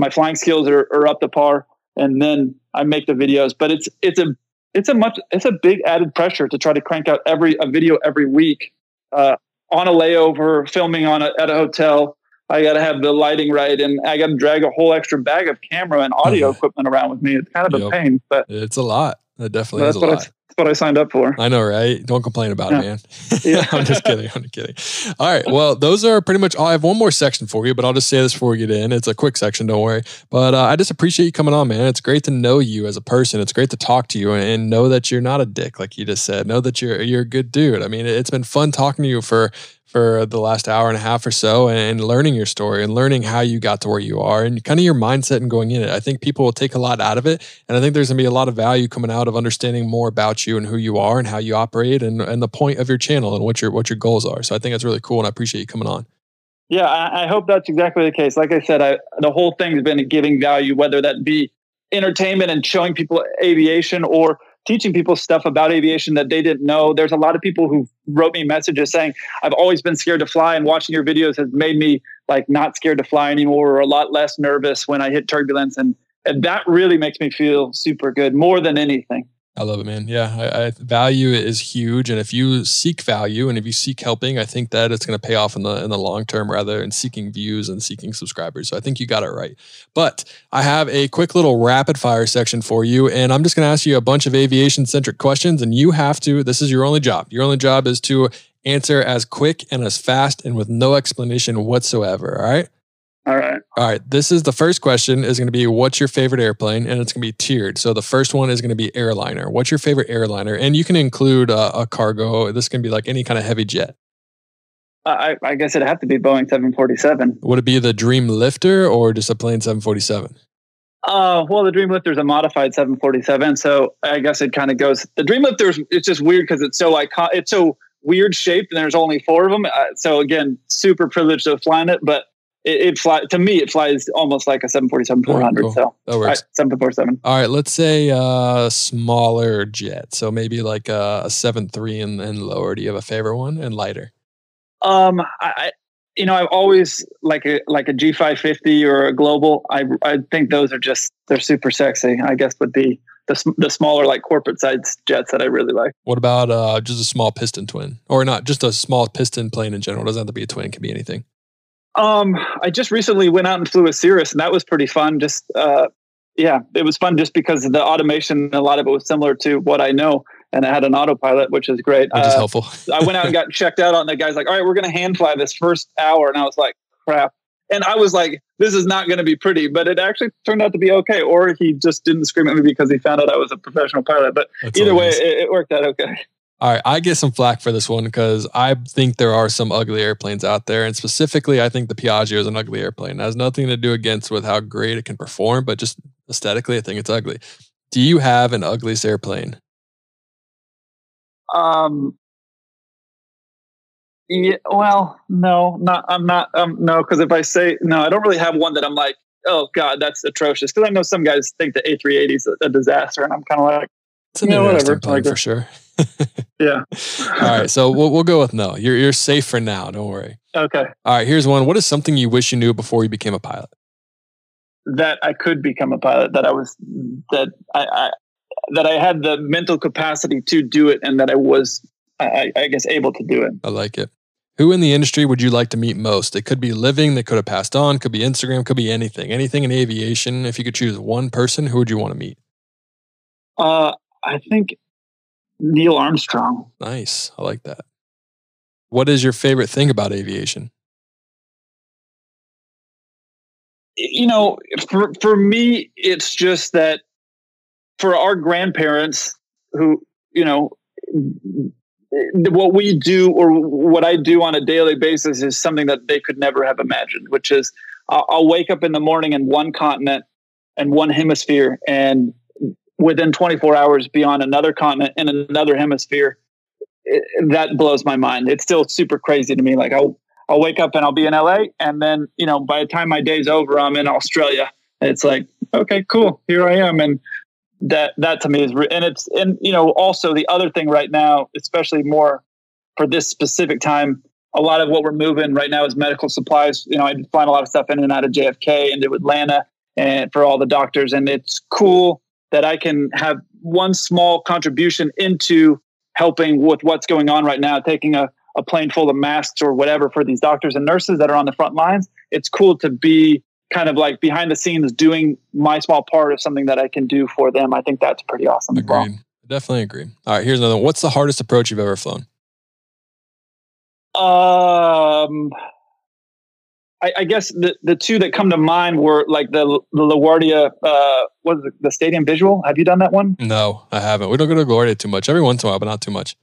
[SPEAKER 2] my flying skills are, are up to par. And then I make the videos. But it's it's a it's a much it's a big added pressure to try to crank out every a video every week uh, on a layover, filming on a, at a hotel. I got to have the lighting right, and I got to drag a whole extra bag of camera and audio equipment around with me. It's kind of yep. a pain, but
[SPEAKER 1] it's a lot. It definitely is a lot.
[SPEAKER 2] I, what I signed up for.
[SPEAKER 1] I know, right? Don't complain about yeah. it, man. yeah. I'm just kidding. I'm just kidding. All right. Well, those are pretty much all. I have one more section for you, but I'll just say this before we get in. It's a quick section, don't worry. But uh, I just appreciate you coming on, man. It's great to know you as a person. It's great to talk to you and, and know that you're not a dick, like you just said. Know that you're you're a good dude. I mean, it's been fun talking to you for for the last hour and a half or so and learning your story and learning how you got to where you are and kind of your mindset and going in it. I think people will take a lot out of it. And I think there's going to be a lot of value coming out of understanding more about you and who you are and how you operate and, and the point of your channel and what your, what your goals are. So I think that's really cool. And I appreciate you coming on.
[SPEAKER 2] Yeah, I, I hope that's exactly the case. Like I said, I, the whole thing has been giving value, whether that be entertainment and showing people aviation or teaching people stuff about aviation that they didn't know. There's a lot of people who wrote me messages saying, I've always been scared to fly, and watching your videos has made me like not scared to fly anymore or a lot less nervous when I hit turbulence. And, and that really makes me feel super good more than anything.
[SPEAKER 1] I love it, man. Yeah, I, I, value is huge, and if you seek value and if you seek helping, I think that it's going to pay off in the in the long term rather than seeking views and seeking subscribers. So I think you got it right. But I have a quick little rapid fire section for you, and I'm just going to ask you a bunch of aviation centric questions, and you have to. This is your only job. Your only job is to answer as quick and as fast and with no explanation whatsoever. All right.
[SPEAKER 2] All right.
[SPEAKER 1] All right. This is the first question is going to be what's your favorite airplane? And it's going to be tiered. So the first one is going to be airliner. What's your favorite airliner? And you can include a, a cargo. This can be like any kind of heavy jet.
[SPEAKER 2] I, I guess it'd have to be Boeing 747.
[SPEAKER 1] Would it be the Dreamlifter or just a plain 747?
[SPEAKER 2] Uh, well, the Dreamlifter is a modified 747, so I guess it kind of goes. The Dreamlifter it's just weird because it's so icon, it's so weird shaped, and there's only four of them. Uh, so again, super privileged to fly it, but it, it flies to me. It flies almost like a 747 400. Cool. So
[SPEAKER 1] that works.
[SPEAKER 2] 747.
[SPEAKER 1] All right, let's say a smaller jet. So maybe like a, a seven three and, and lower. Do you have a favorite one and lighter?
[SPEAKER 2] Um, I you know, I've always like a like a G550 or a Global. I I think those are just they're super sexy. I guess would be the the smaller like corporate size jets that I really like.
[SPEAKER 1] What about uh, just a small piston twin, or not just a small piston plane in general? It doesn't have to be a twin; it can be anything.
[SPEAKER 2] Um, I just recently went out and flew a Cirrus, and that was pretty fun. Just uh, yeah, it was fun just because the automation, a lot of it was similar to what I know, and it had an autopilot, which is great.
[SPEAKER 1] Which is uh, helpful.
[SPEAKER 2] I went out and got checked out on the guy's like, all right, we're going to hand fly this first hour, and I was like, crap. And I was like, this is not going to be pretty, but it actually turned out to be okay. Or he just didn't scream at me because he found out I was a professional pilot. But That's either way, it, it worked out okay.
[SPEAKER 1] All right, I get some flack for this one because I think there are some ugly airplanes out there, and specifically, I think the Piaggio is an ugly airplane. It has nothing to do against with how great it can perform, but just aesthetically, I think it's ugly. Do you have an ugliest airplane?
[SPEAKER 2] Um. Yeah. Well, no, not. I'm not. Um. No, because if I say no, I don't really have one that I'm like, oh god, that's atrocious. Because I know some guys think the A380 is a, a disaster, and I'm kind of like,
[SPEAKER 1] it's an interesting plane for sure.
[SPEAKER 2] yeah.
[SPEAKER 1] All right. So we'll, we'll go with no. You're, you're safe for now. Don't worry.
[SPEAKER 2] Okay.
[SPEAKER 1] All right. Here's one. What is something you wish you knew before you became a pilot?
[SPEAKER 2] That I could become a pilot, that I was, that I, I that I had the mental capacity to do it and that I was, I, I guess, able to do it.
[SPEAKER 1] I like it. Who in the industry would you like to meet most? It could be living, they could have passed on, could be Instagram, could be anything. Anything in aviation. If you could choose one person, who would you want to meet?
[SPEAKER 2] Uh, I think Neil Armstrong.
[SPEAKER 1] Nice. I like that. What is your favorite thing about aviation?
[SPEAKER 2] You know, for for me, it's just that for our grandparents who, you know, what we do or what I do on a daily basis is something that they could never have imagined, which is I'll, I'll wake up in the morning in one continent and one hemisphere and within 24 hours be on another continent in another hemisphere it, that blows my mind. It's still super crazy to me. Like i'll i'll wake up and i'll be in la and then you know by the time my day's over i'm in australia. It's like okay cool here i am. And that that to me is and it's and you know also the other thing right now especially more for this specific time a lot of what we're moving right now is medical supplies. You know i find a lot of stuff in and out of jfk into atlanta and for all the doctors and it's cool that I can have one small contribution into helping with what's going on right now, taking a, a plane full of masks or whatever for these doctors and nurses that are on the front lines. It's cool to be kind of like behind the scenes doing my small part of something that I can do for them. I think that's pretty awesome.
[SPEAKER 1] Agreed. Well. Definitely agree. All right, here's another one. What's the hardest approach you've ever flown?
[SPEAKER 2] Um, I, I, guess the, the two that come to mind were like the the LaGuardia, uh, what is it, the Stadium Visual? Have you done that one?
[SPEAKER 1] No, I haven't. We don't go to LaGuardia too much. Every once in a while, but not too much.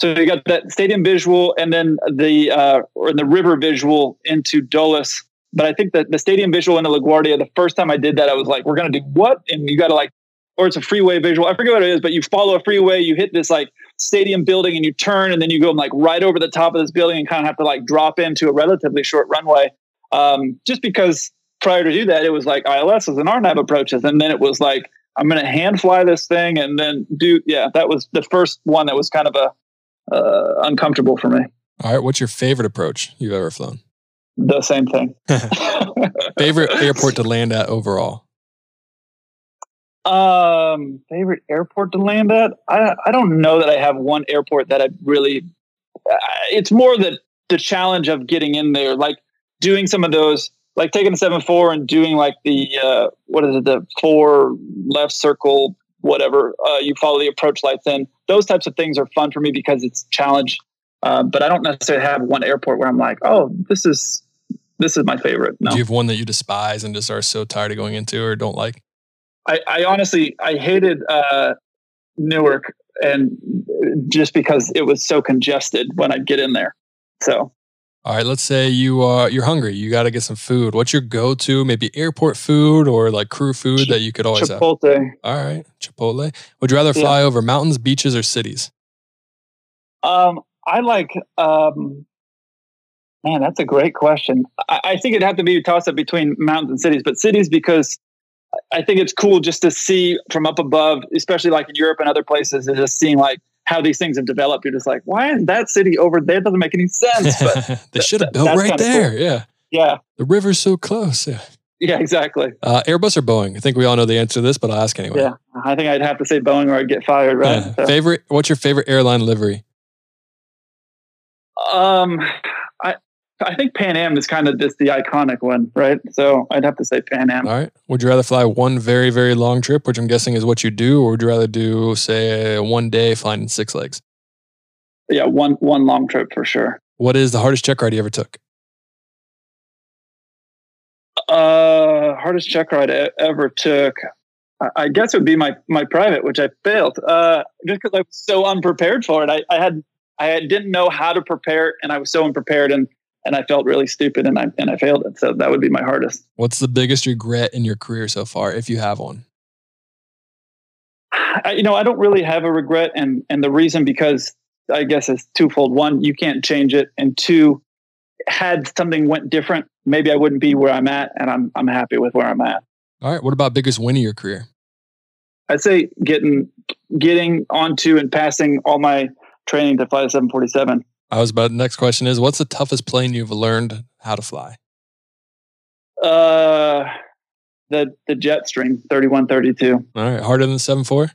[SPEAKER 2] So you got that Stadium Visual, and then the uh, or the River Visual into Dulles. But I think that the Stadium Visual into LaGuardia, the first time I did that, I was like, "We're gonna do what?" And you got to like, or it's a freeway visual. I forget what it is, but you follow a freeway, you hit this like stadium building, and you turn, and then you go like right over the top of this building and kind of have to like drop into a relatively short runway um, just because prior to do that, it was like ILS and RNAV approaches, and then it was like I'm going to hand fly this thing, and then do yeah. That was the first one that was kind of a uh, uncomfortable for me.
[SPEAKER 1] All right, what's your favorite approach you've ever flown?
[SPEAKER 2] The same thing.
[SPEAKER 1] favorite airport to land at overall?
[SPEAKER 2] Um, favorite airport to land at? I I don't know that I have one airport that I really. Uh, it's more the the challenge of getting in there. Like doing some of those, like taking the seven four and doing like the uh, what is it, the four left circle, whatever. Uh, you follow the approach lights in. Those types of things are fun for me because it's challenge. Uh, but I don't necessarily have one airport where I'm like, oh, this is this is my favorite.
[SPEAKER 1] No. Do you have one that you despise and just are so tired of going into or don't like?
[SPEAKER 2] I, I honestly I hated uh, Newark and just because it was so congested when I'd get in there. So
[SPEAKER 1] all right, let's say you uh you're hungry. You got to get some food. What's your go-to? Maybe airport food or like crew food Ch- that you could always
[SPEAKER 2] Chipotle.
[SPEAKER 1] have. All right, Chipotle. Would you rather fly yeah. over mountains, beaches, or cities?
[SPEAKER 2] Um, I like. Um, man, that's a great question. I, I think it'd have to be a toss-up between mountains and cities, but cities because I think it's cool just to see from up above, especially like in Europe and other places, is just seeing like how these things have developed. You're just like, why is that city over there? It doesn't make any sense.
[SPEAKER 1] But they should have built right there. Cool. Yeah.
[SPEAKER 2] Yeah.
[SPEAKER 1] The river's so close. Yeah.
[SPEAKER 2] Yeah, exactly.
[SPEAKER 1] Uh, Airbus or Boeing? I think we all know the answer to this, but I'll ask anyway.
[SPEAKER 2] Yeah, I think I'd have to say Boeing or I'd get fired, right?
[SPEAKER 1] Yeah. So. Favorite? What's your favorite airline livery?
[SPEAKER 2] Um, I I think Pan Am is kind of just the iconic one, right? So I'd have to say Pan Am.
[SPEAKER 1] All right. Would you rather fly one very very long trip, which I'm guessing is what you do, or would you rather do say one day flying in six legs?
[SPEAKER 2] Yeah, one one long trip for sure.
[SPEAKER 1] What is the hardest check ride you ever took?
[SPEAKER 2] Uh, hardest check ride I ever took. I guess it would be my my private, which I failed. Uh, just because I was so unprepared for it. I, I had I didn't know how to prepare, and I was so unprepared, and and I felt really stupid, and I and I failed it. So that would be my hardest.
[SPEAKER 1] What's the biggest regret in your career so far, if you have one?
[SPEAKER 2] I, you know, I don't really have a regret, and and the reason because I guess is twofold. One, you can't change it, and two, had something went different, maybe I wouldn't be where I'm at, and I'm I'm happy with where I'm at.
[SPEAKER 1] All right. What about biggest win of your career?
[SPEAKER 2] I'd say getting getting onto and passing all my training to fly the 747.
[SPEAKER 1] I was about the next question is what's the toughest plane you've learned how to fly?
[SPEAKER 2] Uh the the Jetstream 3132.
[SPEAKER 1] All right, harder than the 74?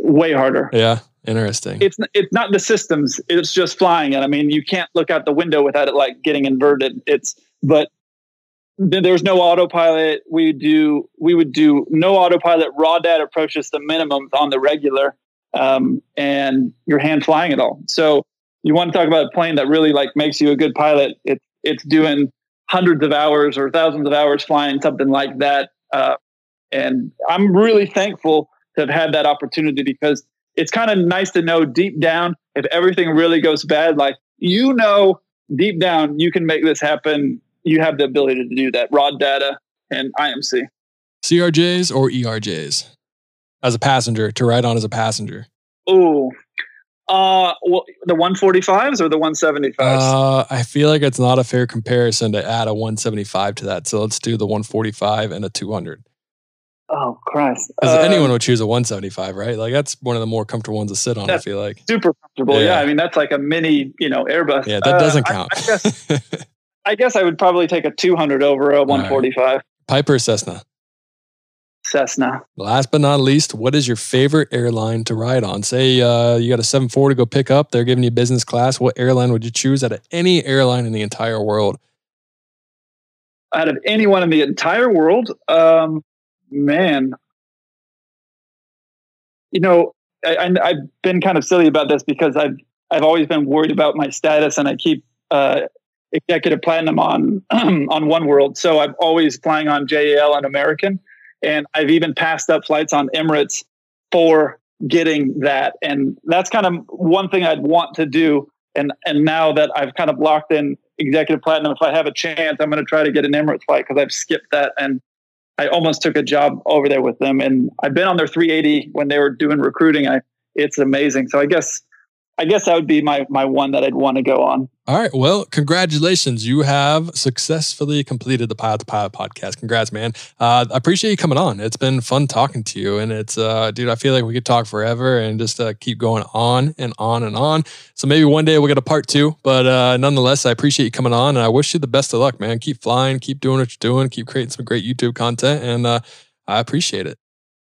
[SPEAKER 2] Way harder.
[SPEAKER 1] Yeah. Interesting.
[SPEAKER 2] It's it's not the systems. It's just flying it. I mean, you can't look out the window without it like getting inverted. It's but there's no autopilot. We do we would do no autopilot. Raw data approaches the minimums on the regular, um, and you're hand flying it all. So you want to talk about a plane that really like makes you a good pilot. It's it's doing hundreds of hours or thousands of hours flying something like that. Uh, and I'm really thankful to have had that opportunity because it's kind of nice to know deep down if everything really goes bad, like you know deep down you can make this happen. You have the ability to do that. Raw data and IMC.
[SPEAKER 1] CRJs or ERJs as a passenger to ride on as a passenger.
[SPEAKER 2] Oh, uh, well, the 145s or the 175s?
[SPEAKER 1] Uh, I feel like it's not a fair comparison to add a 175 to that. So let's do the 145 and a 200.
[SPEAKER 2] Oh Christ!
[SPEAKER 1] Because uh, anyone would choose a 175, right? Like that's one of the more comfortable ones to sit on. I feel like
[SPEAKER 2] super comfortable. Yeah. yeah. I mean that's like a mini, you know, Airbus.
[SPEAKER 1] Yeah, that doesn't uh, count.
[SPEAKER 2] I, I, guess, I, guess, I would probably take a 200 over a 145. Right.
[SPEAKER 1] Piper Cessna.
[SPEAKER 2] Cessna.
[SPEAKER 1] Last but not least, what is your favorite airline to ride on? Say uh, you got a 740 to go pick up. They're giving you business class. What airline would you choose out of any airline in the entire world?
[SPEAKER 2] Out of anyone in the entire world, um, man, you know, I, have been kind of silly about this because I've I've always been worried about my status, and I keep uh, executive platinum on on oneworld, so I'm always flying on JAL and American, and I've even passed up flights on Emirates for getting that, and that's kind of one thing I'd want to do. And and now that I've kind of locked in executive platinum, if I have a chance, I'm going to try to get an Emirates flight because I've skipped that and I almost took a job over there with them, and I've been on their 380 when they were doing recruiting. I it's amazing. So I guess I guess that would be my my one that I'd want to go on.
[SPEAKER 1] All right. Well, congratulations. You have successfully completed the Pilot to Pilot podcast. Congrats, man. Uh, I appreciate you coming on. It's been fun talking to you. And it's, uh, dude, I feel like we could talk forever and just uh, keep going on and on and on. So maybe one day we'll get a part two. But uh, nonetheless, I appreciate you coming on. And I wish you the best of luck, man. Keep flying, keep doing what you're doing, keep creating some great YouTube content. And uh, I appreciate it.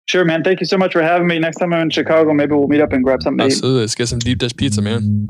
[SPEAKER 2] Sure, man. Thank you so much for having me. Next time I'm in Chicago, maybe we'll meet up and grab something.
[SPEAKER 1] Absolutely. Let's get some deep dish pizza, man.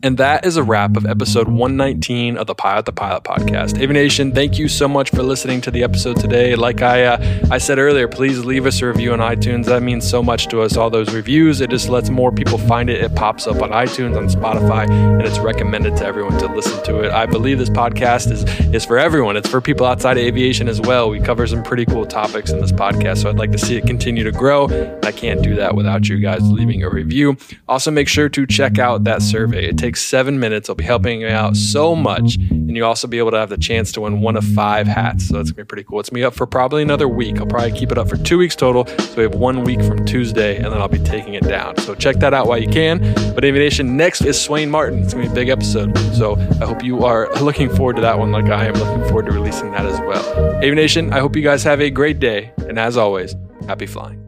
[SPEAKER 1] And that is a wrap of episode 119 of the Pilot to Pilot podcast. Aviation, thank you so much for listening to the episode today. Like I uh, I said earlier, please leave us a review on iTunes. That means so much to us. All those reviews, it just lets more people find it. It pops up on iTunes, on Spotify, and it's recommended to everyone to listen to it. I believe this podcast is is for everyone. It's for people outside of aviation as well. We cover some pretty cool topics in this podcast, so I'd like to see it continue to grow. I can't do that without you guys leaving a review. Also, make sure to check out that survey. It takes seven minutes. I'll be helping you out so much. And you'll also be able to have the chance to win one of five hats. So that's going to be pretty cool. It's me up for probably another week. I'll probably keep it up for two weeks total. So we have one week from Tuesday, and then I'll be taking it down. So check that out while you can. But Aviation next is Swain Martin. It's going to be a big episode. So I hope you are looking forward to that one like I am looking forward to releasing that as well. Aviation, I hope you guys have a great day. And as always, Happy flying.